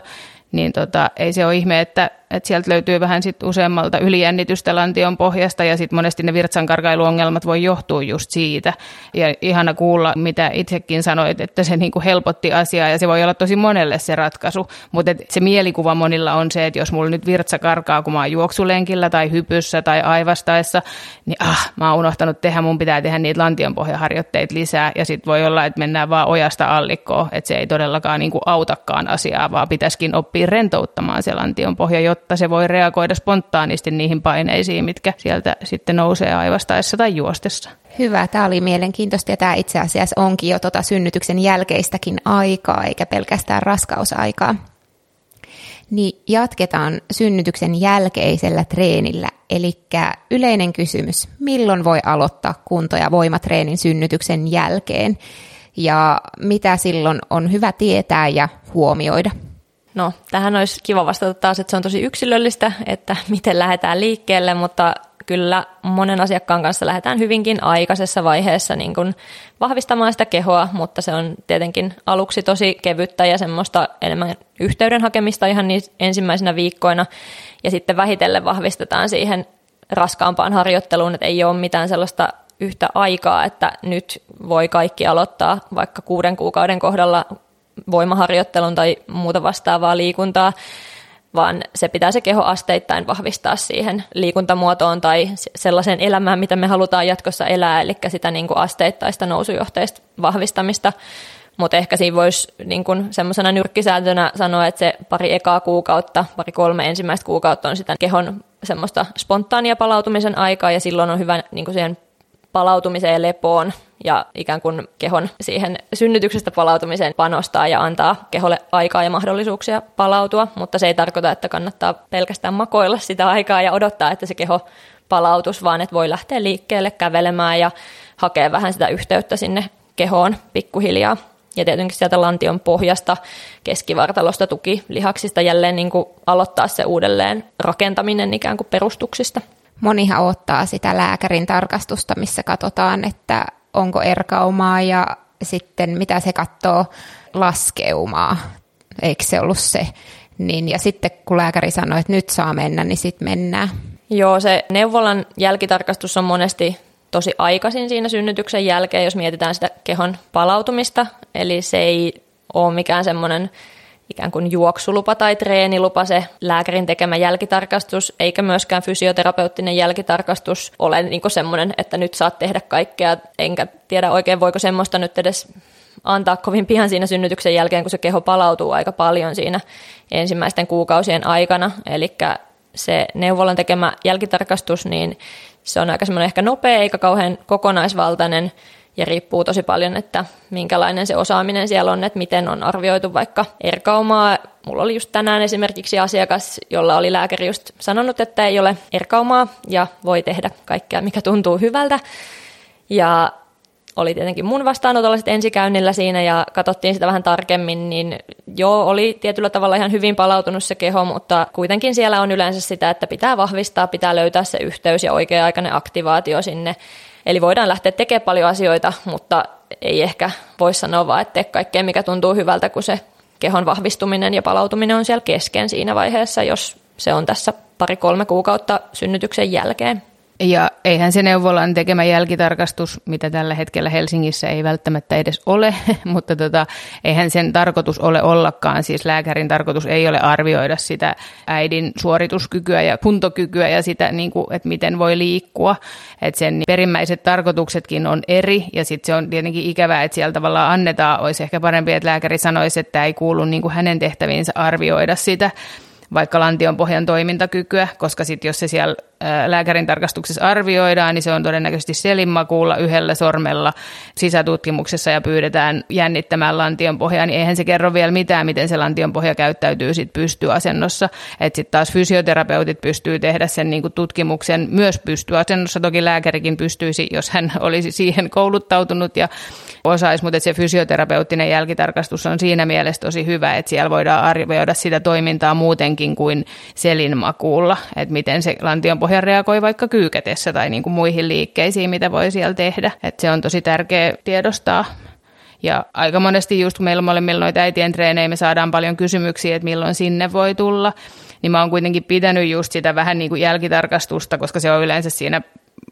niin tota, ei se ole ihme, että että sieltä löytyy vähän sit useammalta ylijännitystä lantion pohjasta ja sitten monesti ne virtsankarkailuongelmat voi johtua just siitä. Ja ihana kuulla, mitä itsekin sanoit, että se niinku helpotti asiaa ja se voi olla tosi monelle se ratkaisu. Mutta se mielikuva monilla on se, että jos mulla nyt virtsa karkaa, kun mä oon juoksulenkillä tai hypyssä tai aivastaessa, niin ah, mä oon unohtanut tehdä, mun pitää tehdä niitä lantionpohjaharjoitteita lisää ja sitten voi olla, että mennään vaan ojasta allikkoon, että se ei todellakaan niinku autakaan asiaa, vaan pitäisikin oppia rentouttamaan se lantionpohja, jotta se voi reagoida spontaanisti niihin paineisiin, mitkä sieltä sitten nousee aivastaessa tai juostessa. Hyvä, tämä oli mielenkiintoista ja tämä itse asiassa onkin jo tota synnytyksen jälkeistäkin aikaa, eikä pelkästään raskausaikaa. Niin jatketaan synnytyksen jälkeisellä treenillä, eli yleinen kysymys, milloin voi aloittaa kunto- ja voimatreenin synnytyksen jälkeen ja mitä silloin on hyvä tietää ja huomioida? No, tähän olisi kiva vastata taas, että se on tosi yksilöllistä, että miten lähdetään liikkeelle, mutta kyllä monen asiakkaan kanssa lähdetään hyvinkin aikaisessa vaiheessa niin kuin vahvistamaan sitä kehoa, mutta se on tietenkin aluksi tosi kevyttä ja semmoista enemmän yhteyden hakemista ihan niin ensimmäisenä viikkoina. Ja sitten vähitellen vahvistetaan siihen raskaampaan harjoitteluun, että ei ole mitään sellaista yhtä aikaa, että nyt voi kaikki aloittaa vaikka kuuden kuukauden kohdalla voimaharjoittelun tai muuta vastaavaa liikuntaa, vaan se pitää se keho asteittain vahvistaa siihen liikuntamuotoon tai sellaiseen elämään, mitä me halutaan jatkossa elää, eli sitä niin kuin asteittaista nousujohteista vahvistamista. Mutta ehkä siinä voisi niin semmoisena nyrkkisääntönä sanoa, että se pari ekaa kuukautta, pari kolme ensimmäistä kuukautta on sitä kehon semmoista spontaania palautumisen aikaa ja silloin on hyvä niin kuin siihen palautumiseen ja lepoon ja ikään kuin kehon siihen synnytyksestä palautumiseen panostaa ja antaa keholle aikaa ja mahdollisuuksia palautua, mutta se ei tarkoita, että kannattaa pelkästään makoilla sitä aikaa ja odottaa, että se keho palautus, vaan että voi lähteä liikkeelle kävelemään ja hakea vähän sitä yhteyttä sinne kehoon pikkuhiljaa. Ja tietenkin sieltä lantion pohjasta, keskivartalosta, tukilihaksista jälleen niin kuin aloittaa se uudelleen rakentaminen ikään kuin perustuksista. Monihan ottaa sitä lääkärin tarkastusta, missä katsotaan, että onko erkaumaa ja sitten mitä se katsoo laskeumaa. Eikö se ollut se? Niin, ja sitten kun lääkäri sanoi, että nyt saa mennä, niin sitten mennään. Joo, se neuvolan jälkitarkastus on monesti tosi aikaisin siinä synnytyksen jälkeen, jos mietitään sitä kehon palautumista. Eli se ei ole mikään semmoinen ikään kuin juoksulupa tai treenilupa se lääkärin tekemä jälkitarkastus, eikä myöskään fysioterapeuttinen jälkitarkastus ole niin semmoinen, että nyt saat tehdä kaikkea, enkä tiedä oikein voiko semmoista nyt edes antaa kovin pian siinä synnytyksen jälkeen, kun se keho palautuu aika paljon siinä ensimmäisten kuukausien aikana. Eli se neuvolan tekemä jälkitarkastus, niin se on aika semmoinen ehkä nopea eikä kauhean kokonaisvaltainen ja riippuu tosi paljon, että minkälainen se osaaminen siellä on, että miten on arvioitu vaikka erkaumaa. Mulla oli just tänään esimerkiksi asiakas, jolla oli lääkäri just sanonut, että ei ole erkaumaa ja voi tehdä kaikkea, mikä tuntuu hyvältä. Ja oli tietenkin mun vastaanotolla sitten ensikäynnillä siinä ja katsottiin sitä vähän tarkemmin, niin joo, oli tietyllä tavalla ihan hyvin palautunut se keho, mutta kuitenkin siellä on yleensä sitä, että pitää vahvistaa, pitää löytää se yhteys ja oikea-aikainen aktivaatio sinne Eli voidaan lähteä tekemään paljon asioita, mutta ei ehkä voi sanoa vaan, että kaikkea, mikä tuntuu hyvältä, kun se kehon vahvistuminen ja palautuminen on siellä kesken siinä vaiheessa, jos se on tässä pari-kolme kuukautta synnytyksen jälkeen. Ja eihän se neuvolan tekemä jälkitarkastus, mitä tällä hetkellä Helsingissä ei välttämättä edes ole, mutta tota, eihän sen tarkoitus ole ollakaan. Siis lääkärin tarkoitus ei ole arvioida sitä äidin suorituskykyä ja kuntokykyä ja sitä, niin kuin, että miten voi liikkua. Että sen perimmäiset tarkoituksetkin on eri ja sitten se on tietenkin ikävää, että siellä tavallaan annetaan. Olisi ehkä parempi, että lääkäri sanoisi, että ei kuulu niin kuin hänen tehtäviinsä arvioida sitä vaikka lantion pohjan toimintakykyä, koska sitten jos se siellä lääkärin tarkastuksessa arvioidaan, niin se on todennäköisesti selinmakuulla yhdellä sormella sisätutkimuksessa ja pyydetään jännittämään lantion pohjaa, niin eihän se kerro vielä mitään, miten se lantion pohja käyttäytyy sit pystyasennossa. Että sitten taas fysioterapeutit pystyy tehdä sen niin kuin tutkimuksen myös pystyasennossa. Toki lääkärikin pystyisi, jos hän olisi siihen kouluttautunut ja osaisi, mutta se fysioterapeuttinen jälkitarkastus on siinä mielessä tosi hyvä, että siellä voidaan arvioida sitä toimintaa muutenkin kuin selinmakuulla, että miten se lantion pohja reagoi vaikka kyykätessä tai niin kuin muihin liikkeisiin, mitä voi siellä tehdä. Että se on tosi tärkeä tiedostaa. Ja aika monesti just kun meillä on noita äitien treenejä, me saadaan paljon kysymyksiä, että milloin sinne voi tulla. Niin mä oon kuitenkin pitänyt just sitä vähän niin kuin jälkitarkastusta, koska se on yleensä siinä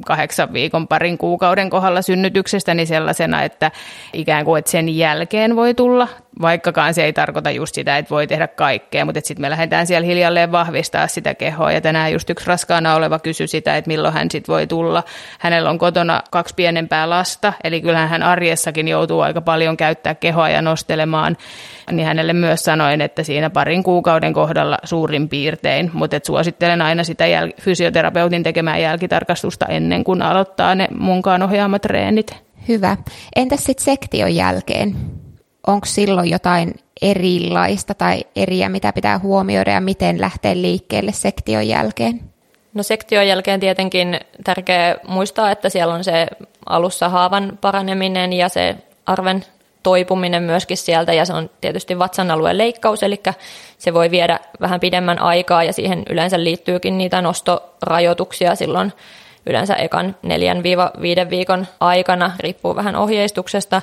kahdeksan viikon parin kuukauden kohdalla synnytyksestä, niin sellaisena, että ikään kuin että sen jälkeen voi tulla, vaikkakaan se ei tarkoita just sitä, että voi tehdä kaikkea, mutta sitten me lähdetään siellä hiljalleen vahvistaa sitä kehoa. Ja tänään just yksi raskaana oleva kysyi sitä, että milloin hän sitten voi tulla. Hänellä on kotona kaksi pienempää lasta, eli kyllähän hän arjessakin joutuu aika paljon käyttää kehoa ja nostelemaan. Niin hänelle myös sanoin, että siinä parin kuukauden kohdalla suurin piirtein, mutta et suosittelen aina sitä jäl- fysioterapeutin tekemää jälkitarkastusta ennen kuin aloittaa ne munkaan ohjaamat treenit. Hyvä. Entäs sitten sektion jälkeen? Onko silloin jotain erilaista tai eriä, mitä pitää huomioida ja miten lähteä liikkeelle sektion jälkeen? No sektion jälkeen tietenkin tärkeää muistaa, että siellä on se alussa haavan paraneminen ja se arven toipuminen myöskin sieltä ja se on tietysti vatsan alueen leikkaus, eli se voi viedä vähän pidemmän aikaa ja siihen yleensä liittyykin niitä nostorajoituksia silloin yleensä ekan 4-5 viikon aikana, riippuu vähän ohjeistuksesta,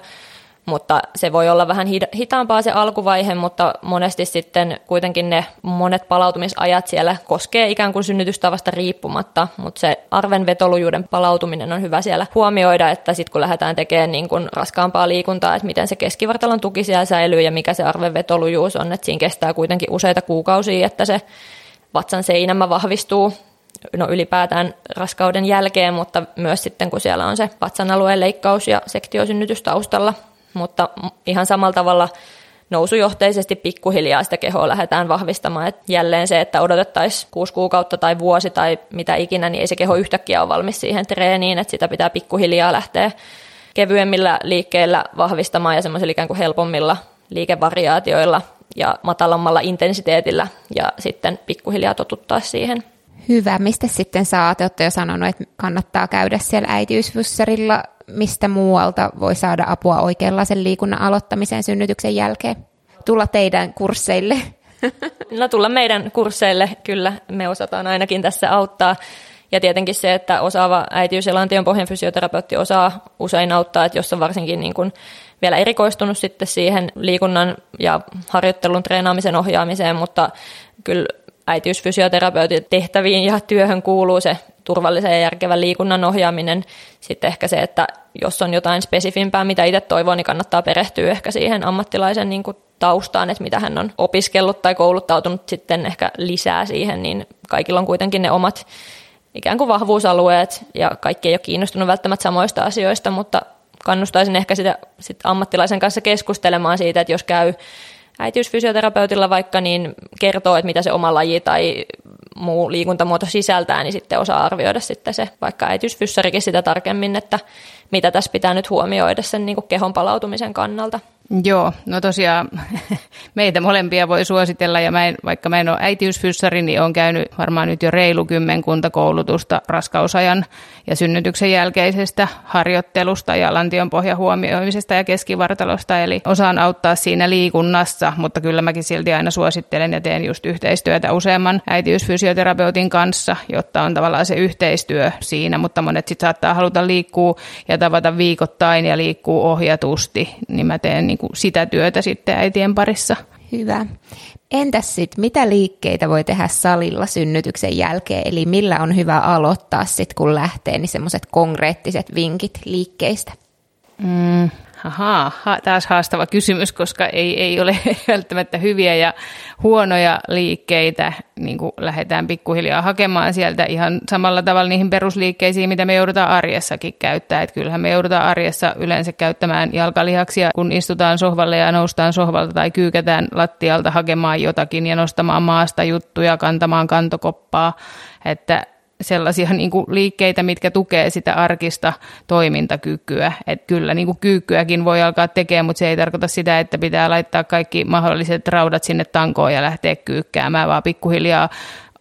mutta se voi olla vähän hitaampaa se alkuvaihe, mutta monesti sitten kuitenkin ne monet palautumisajat siellä koskee ikään kuin synnytystavasta riippumatta, mutta se arvenvetolujuuden palautuminen on hyvä siellä huomioida, että sitten kun lähdetään tekemään niin kuin raskaampaa liikuntaa, että miten se keskivartalon tuki siellä säilyy ja mikä se arvenvetolujuus on, että siinä kestää kuitenkin useita kuukausia, että se vatsan seinämä vahvistuu no ylipäätään raskauden jälkeen, mutta myös sitten kun siellä on se vatsan alueen leikkaus ja sektiosynnytys taustalla, mutta ihan samalla tavalla nousujohteisesti pikkuhiljaa sitä kehoa lähdetään vahvistamaan. Et jälleen se, että odotettaisiin kuusi kuukautta tai vuosi tai mitä ikinä, niin ei se keho yhtäkkiä ole valmis siihen treeniin, että sitä pitää pikkuhiljaa lähteä kevyemmillä liikkeillä vahvistamaan ja semmoisilla ikään kuin helpommilla liikevariaatioilla ja matalammalla intensiteetillä ja sitten pikkuhiljaa totuttaa siihen. Hyvä. Mistä sitten saatte? Olette jo sanonut, että kannattaa käydä siellä äitiysfyssarilla. Mistä muualta voi saada apua oikeanlaisen liikunnan aloittamiseen synnytyksen jälkeen? Tulla teidän kursseille. No tulla meidän kursseille, kyllä. Me osataan ainakin tässä auttaa. Ja tietenkin se, että osaava äitiys- ja lantion pohjan fysioterapeutti osaa usein auttaa, että jos on varsinkin niin kuin vielä erikoistunut sitten siihen liikunnan ja harjoittelun treenaamisen ohjaamiseen, mutta kyllä äitiysfysioterapeutin tehtäviin ja työhön kuuluu se turvallisen ja järkevän liikunnan ohjaaminen. Sitten ehkä se, että jos on jotain spesifimpää, mitä itse toivoo, niin kannattaa perehtyä ehkä siihen ammattilaisen niin kuin taustaan, että mitä hän on opiskellut tai kouluttautunut sitten ehkä lisää siihen, niin kaikilla on kuitenkin ne omat ikään kuin vahvuusalueet ja kaikki ei ole kiinnostunut välttämättä samoista asioista, mutta kannustaisin ehkä sitä sit ammattilaisen kanssa keskustelemaan siitä, että jos käy äitiysfysioterapeutilla vaikka, niin kertoo, että mitä se oma laji tai muu liikuntamuoto sisältää, niin sitten osaa arvioida sitten se vaikka äitiysfyssarikin sitä tarkemmin, että mitä tässä pitää nyt huomioida sen niin kuin kehon palautumisen kannalta. Joo, no tosiaan meitä molempia voi suositella ja mä en, vaikka mä en ole äitiysfyssari, niin olen käynyt varmaan nyt jo reilu kymmenkunta koulutusta raskausajan ja synnytyksen jälkeisestä harjoittelusta ja lantion pohjan huomioimisesta ja keskivartalosta, eli osaan auttaa siinä liikunnassa, mutta kyllä mäkin silti aina suosittelen ja teen just yhteistyötä useamman äitiysfysioterapeutin kanssa, jotta on tavallaan se yhteistyö siinä, mutta monet sitten saattaa haluta liikkua ja tavata viikoittain ja liikkuu ohjatusti, niin mä teen niin kuin sitä työtä sitten äitien parissa. Hyvä. Entäs sitten, mitä liikkeitä voi tehdä salilla synnytyksen jälkeen, eli millä on hyvä aloittaa sitten, kun lähtee, niin semmoiset konkreettiset vinkit liikkeistä? Mm, Ahaa, ha, taas haastava kysymys, koska ei, ei ole välttämättä hyviä ja huonoja liikkeitä, niin kuin lähdetään pikkuhiljaa hakemaan sieltä ihan samalla tavalla niihin perusliikkeisiin, mitä me joudutaan arjessakin käyttää. Että kyllähän me joudutaan arjessa yleensä käyttämään jalkalihaksia, kun istutaan sohvalle ja noustaan sohvalta tai kyykätään lattialta hakemaan jotakin ja nostamaan maasta juttuja, kantamaan kantokoppaa. Että sellaisia niin kuin liikkeitä, mitkä tukee sitä arkista toimintakykyä. Et kyllä niin kuin kyykkyäkin voi alkaa tekemään, mutta se ei tarkoita sitä, että pitää laittaa kaikki mahdolliset raudat sinne tankoon ja lähteä kyykkäämään, vaan pikkuhiljaa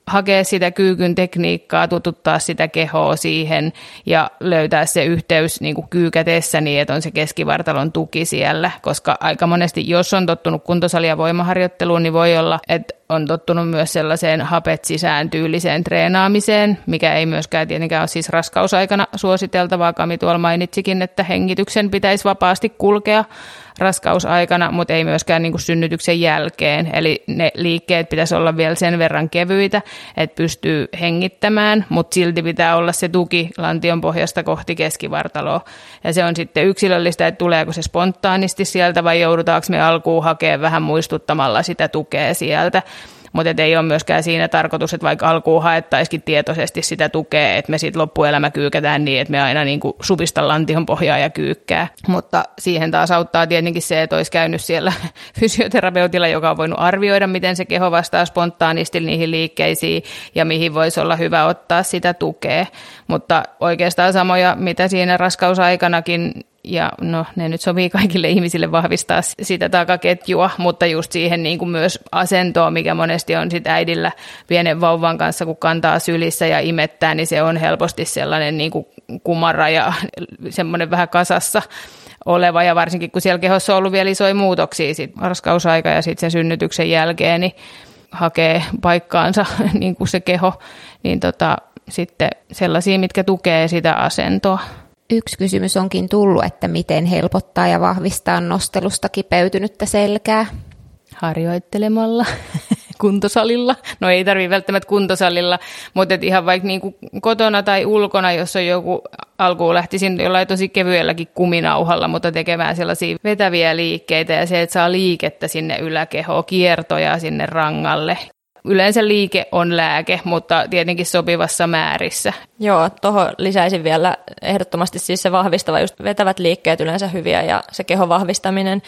hakea sitä kyykyn tekniikkaa, tututtaa sitä kehoa siihen ja löytää se yhteys niin kuin kyykätessä niin, että on se keskivartalon tuki siellä, koska aika monesti, jos on tottunut kuntosalia voimaharjoitteluun, niin voi olla, että on tottunut myös sellaiseen hapet sisään tyyliseen treenaamiseen, mikä ei myöskään tietenkään ole siis raskausaikana suositeltavaa. Kami tuolla mainitsikin, että hengityksen pitäisi vapaasti kulkea raskausaikana, mutta ei myöskään niin kuin synnytyksen jälkeen. Eli ne liikkeet pitäisi olla vielä sen verran kevyitä, että pystyy hengittämään, mutta silti pitää olla se tuki lantion pohjasta kohti keskivartaloa. Ja se on sitten yksilöllistä, että tuleeko se spontaanisti sieltä vai joudutaanko me alkuun hakemaan vähän muistuttamalla sitä tukea sieltä mutta ei ole myöskään siinä tarkoitus, että vaikka alkuun haettaisikin tietoisesti sitä tukea, että me sitten loppuelämä kyykätään niin, että me aina niin kuin supista lantion pohjaa ja kyykkää. Mutta siihen taas auttaa tietenkin se, että olisi käynyt siellä fysioterapeutilla, joka on voinut arvioida, miten se keho vastaa spontaanisti niihin liikkeisiin ja mihin voisi olla hyvä ottaa sitä tukea. Mutta oikeastaan samoja, mitä siinä raskausaikanakin ja no ne nyt sopii kaikille ihmisille vahvistaa sitä takaketjua, mutta just siihen niin kuin myös asentoa, mikä monesti on sit äidillä pienen vauvan kanssa, kun kantaa sylissä ja imettää, niin se on helposti sellainen niin kuin kumara ja semmoinen vähän kasassa oleva ja varsinkin kun siellä kehossa on ollut vielä isoja muutoksia sit raskausaika ja sitten sen synnytyksen jälkeen, niin hakee paikkaansa niin kuin se keho, niin tota, sitten sellaisia, mitkä tukee sitä asentoa. Yksi kysymys onkin tullut, että miten helpottaa ja vahvistaa nostelusta kipeytynyttä selkää. Harjoittelemalla kuntosalilla. No ei tarvitse välttämättä kuntosalilla, mutta et ihan vaikka niinku kotona tai ulkona, jos on joku, alkuun lähtisin jollain tosi kevyelläkin kuminauhalla, mutta tekemään sellaisia vetäviä liikkeitä ja se, että saa liikettä sinne yläkehoon, kiertoja sinne rangalle. Yleensä liike on lääke, mutta tietenkin sopivassa määrissä. Joo, tuohon lisäisin vielä ehdottomasti siis se vahvistava, just vetävät liikkeet yleensä hyviä ja se kehon vahvistaminen.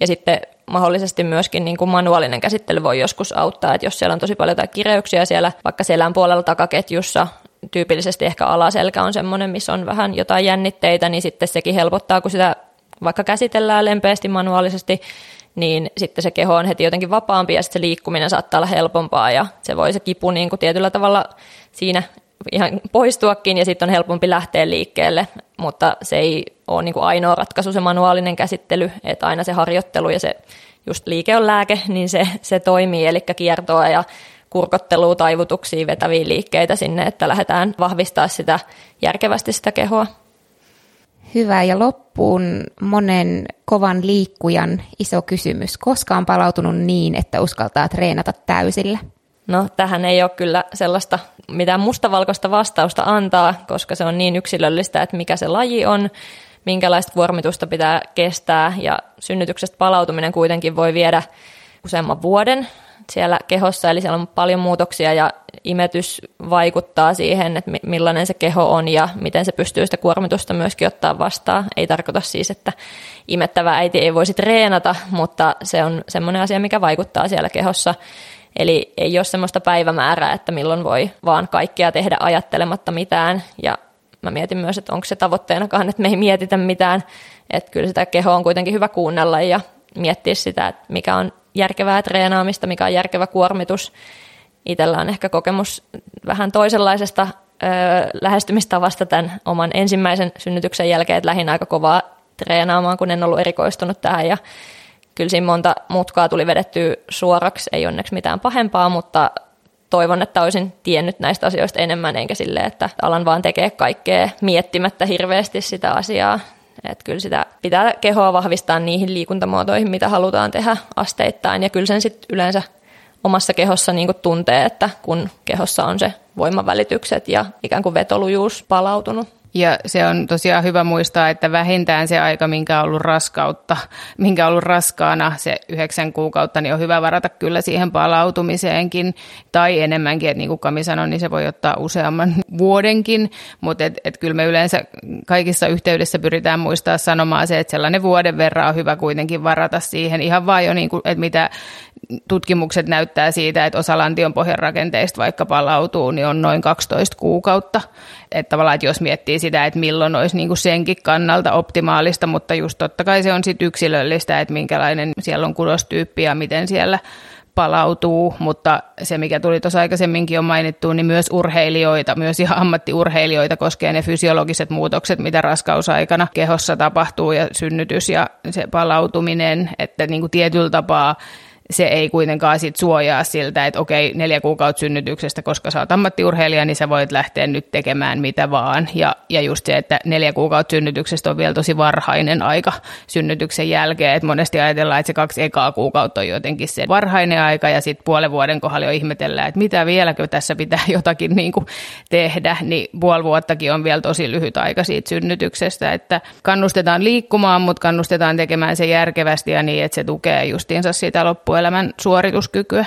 Ja sitten mahdollisesti myöskin niin kuin manuaalinen käsittely voi joskus auttaa, että jos siellä on tosi paljon jotain kireyksiä siellä vaikka selän puolella takaketjussa, tyypillisesti ehkä alaselkä on semmoinen, missä on vähän jotain jännitteitä, niin sitten sekin helpottaa, kun sitä vaikka käsitellään lempeästi manuaalisesti, niin sitten se keho on heti jotenkin vapaampi ja sitten se liikkuminen saattaa olla helpompaa ja se voi se kipu niin kuin tietyllä tavalla siinä ihan poistuakin ja sitten on helpompi lähteä liikkeelle, mutta se ei ole niin kuin ainoa ratkaisu se manuaalinen käsittely, että aina se harjoittelu ja se just liike on lääke, niin se, se toimii, eli kiertoa ja kurkottelua, taivutuksia, vetäviä liikkeitä sinne, että lähdetään vahvistaa sitä järkevästi sitä kehoa. Hyvä ja loppuun monen kovan liikkujan iso kysymys. Koska on palautunut niin, että uskaltaa treenata täysillä? No tähän ei ole kyllä sellaista mitään mustavalkoista vastausta antaa, koska se on niin yksilöllistä, että mikä se laji on, minkälaista kuormitusta pitää kestää ja synnytyksestä palautuminen kuitenkin voi viedä useamman vuoden siellä kehossa, eli siellä on paljon muutoksia ja imetys vaikuttaa siihen, että millainen se keho on ja miten se pystyy sitä kuormitusta myöskin ottaa vastaan. Ei tarkoita siis, että imettävä äiti ei voisi treenata, mutta se on semmoinen asia, mikä vaikuttaa siellä kehossa. Eli ei ole semmoista päivämäärää, että milloin voi vaan kaikkea tehdä ajattelematta mitään. Ja mä mietin myös, että onko se tavoitteenakaan, että me ei mietitä mitään. Että kyllä sitä kehoa on kuitenkin hyvä kuunnella ja miettiä sitä, että mikä on järkevää treenaamista, mikä on järkevä kuormitus. Itellä on ehkä kokemus vähän toisenlaisesta ö, lähestymistavasta tämän oman ensimmäisen synnytyksen jälkeen, että lähinnä aika kovaa treenaamaan, kun en ollut erikoistunut tähän ja kyllä siinä monta mutkaa tuli vedettyä suoraksi, ei onneksi mitään pahempaa, mutta toivon, että olisin tiennyt näistä asioista enemmän, enkä silleen, että alan vaan tekee kaikkea miettimättä hirveästi sitä asiaa. Että kyllä sitä pitää kehoa vahvistaa niihin liikuntamuotoihin, mitä halutaan tehdä asteittain. Ja kyllä sen sitten yleensä omassa kehossa niin tuntee, että kun kehossa on se voimavälitykset ja ikään kuin vetolujuus palautunut. Ja se on tosiaan hyvä muistaa, että vähintään se aika, minkä on ollut raskautta, minkä on ollut raskaana, se yhdeksän kuukautta, niin on hyvä varata kyllä siihen palautumiseenkin tai enemmänkin. Että niin kuin Kami sanoi, niin se voi ottaa useamman vuodenkin, mutta et, et kyllä me yleensä kaikissa yhteydessä pyritään muistaa sanomaan se, että sellainen vuoden verran on hyvä kuitenkin varata siihen ihan vaan jo, niin kuin, että mitä tutkimukset näyttää siitä, että osa lantion pohjarakenteista vaikka palautuu, niin on noin 12 kuukautta. Että tavallaan, että jos miettii sitä, että milloin olisi niin kuin senkin kannalta optimaalista, mutta just totta kai se on sitten yksilöllistä, että minkälainen siellä on kudostyyppi ja miten siellä palautuu, mutta se mikä tuli tuossa aikaisemminkin jo mainittu, niin myös urheilijoita, myös ihan ammattiurheilijoita koskee ne fysiologiset muutokset, mitä raskausaikana kehossa tapahtuu ja synnytys ja se palautuminen, että niin kuin tietyllä tapaa se ei kuitenkaan sit suojaa siltä, että okei, neljä kuukautta synnytyksestä, koska sä oot ammattiurheilija, niin sä voit lähteä nyt tekemään mitä vaan. Ja, ja just se, että neljä kuukautta synnytyksestä on vielä tosi varhainen aika synnytyksen jälkeen, että monesti ajatellaan, että se kaksi ekaa kuukautta on jotenkin se varhainen aika, ja sitten puolen vuoden kohdalla jo ihmetellään, että mitä vieläkö tässä pitää jotakin niin kuin tehdä, niin puoli vuottakin on vielä tosi lyhyt aika siitä synnytyksestä, että kannustetaan liikkumaan, mutta kannustetaan tekemään se järkevästi ja niin, että se tukee justiinsa sitä loppujen loppuelämän suorituskykyä.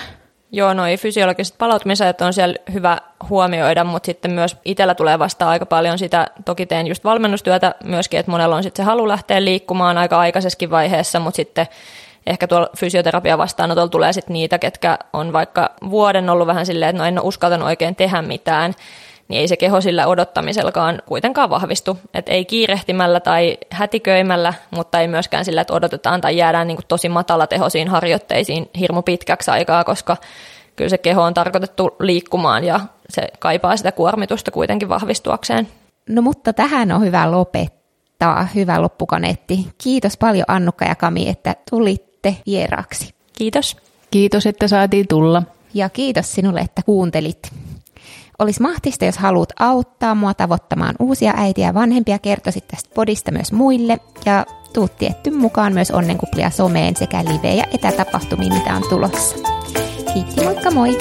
Joo, noi fysiologiset palautumiset on siellä hyvä huomioida, mutta sitten myös itsellä tulee vastaan aika paljon sitä, toki teen just valmennustyötä myöskin, että monella on sitten se halu lähteä liikkumaan aika aikaisessakin vaiheessa, mutta sitten ehkä tuolla fysioterapia vastaanotolla tulee sitten niitä, ketkä on vaikka vuoden ollut vähän silleen, että no en ole uskaltanut oikein tehdä mitään, niin ei se keho sillä odottamisellakaan kuitenkaan vahvistu. Et ei kiirehtimällä tai hätiköimällä, mutta ei myöskään sillä, että odotetaan tai jäädään niin kuin tosi matalatehoisiin harjoitteisiin hirmu pitkäksi aikaa, koska kyllä se keho on tarkoitettu liikkumaan ja se kaipaa sitä kuormitusta kuitenkin vahvistuakseen. No mutta tähän on hyvä lopettaa. Hyvä loppukaneetti. Kiitos paljon Annukka ja Kami, että tulitte vieraaksi. Kiitos. Kiitos, että saatiin tulla. Ja kiitos sinulle, että kuuntelit. Olisi mahtista, jos haluat auttaa mua tavoittamaan uusia äitiä ja vanhempia, kertoisit tästä podista myös muille ja tuut tietty mukaan myös onnenkuplia someen sekä live- ja etätapahtumiin, mitä on tulossa. Kiitti, moikka moi!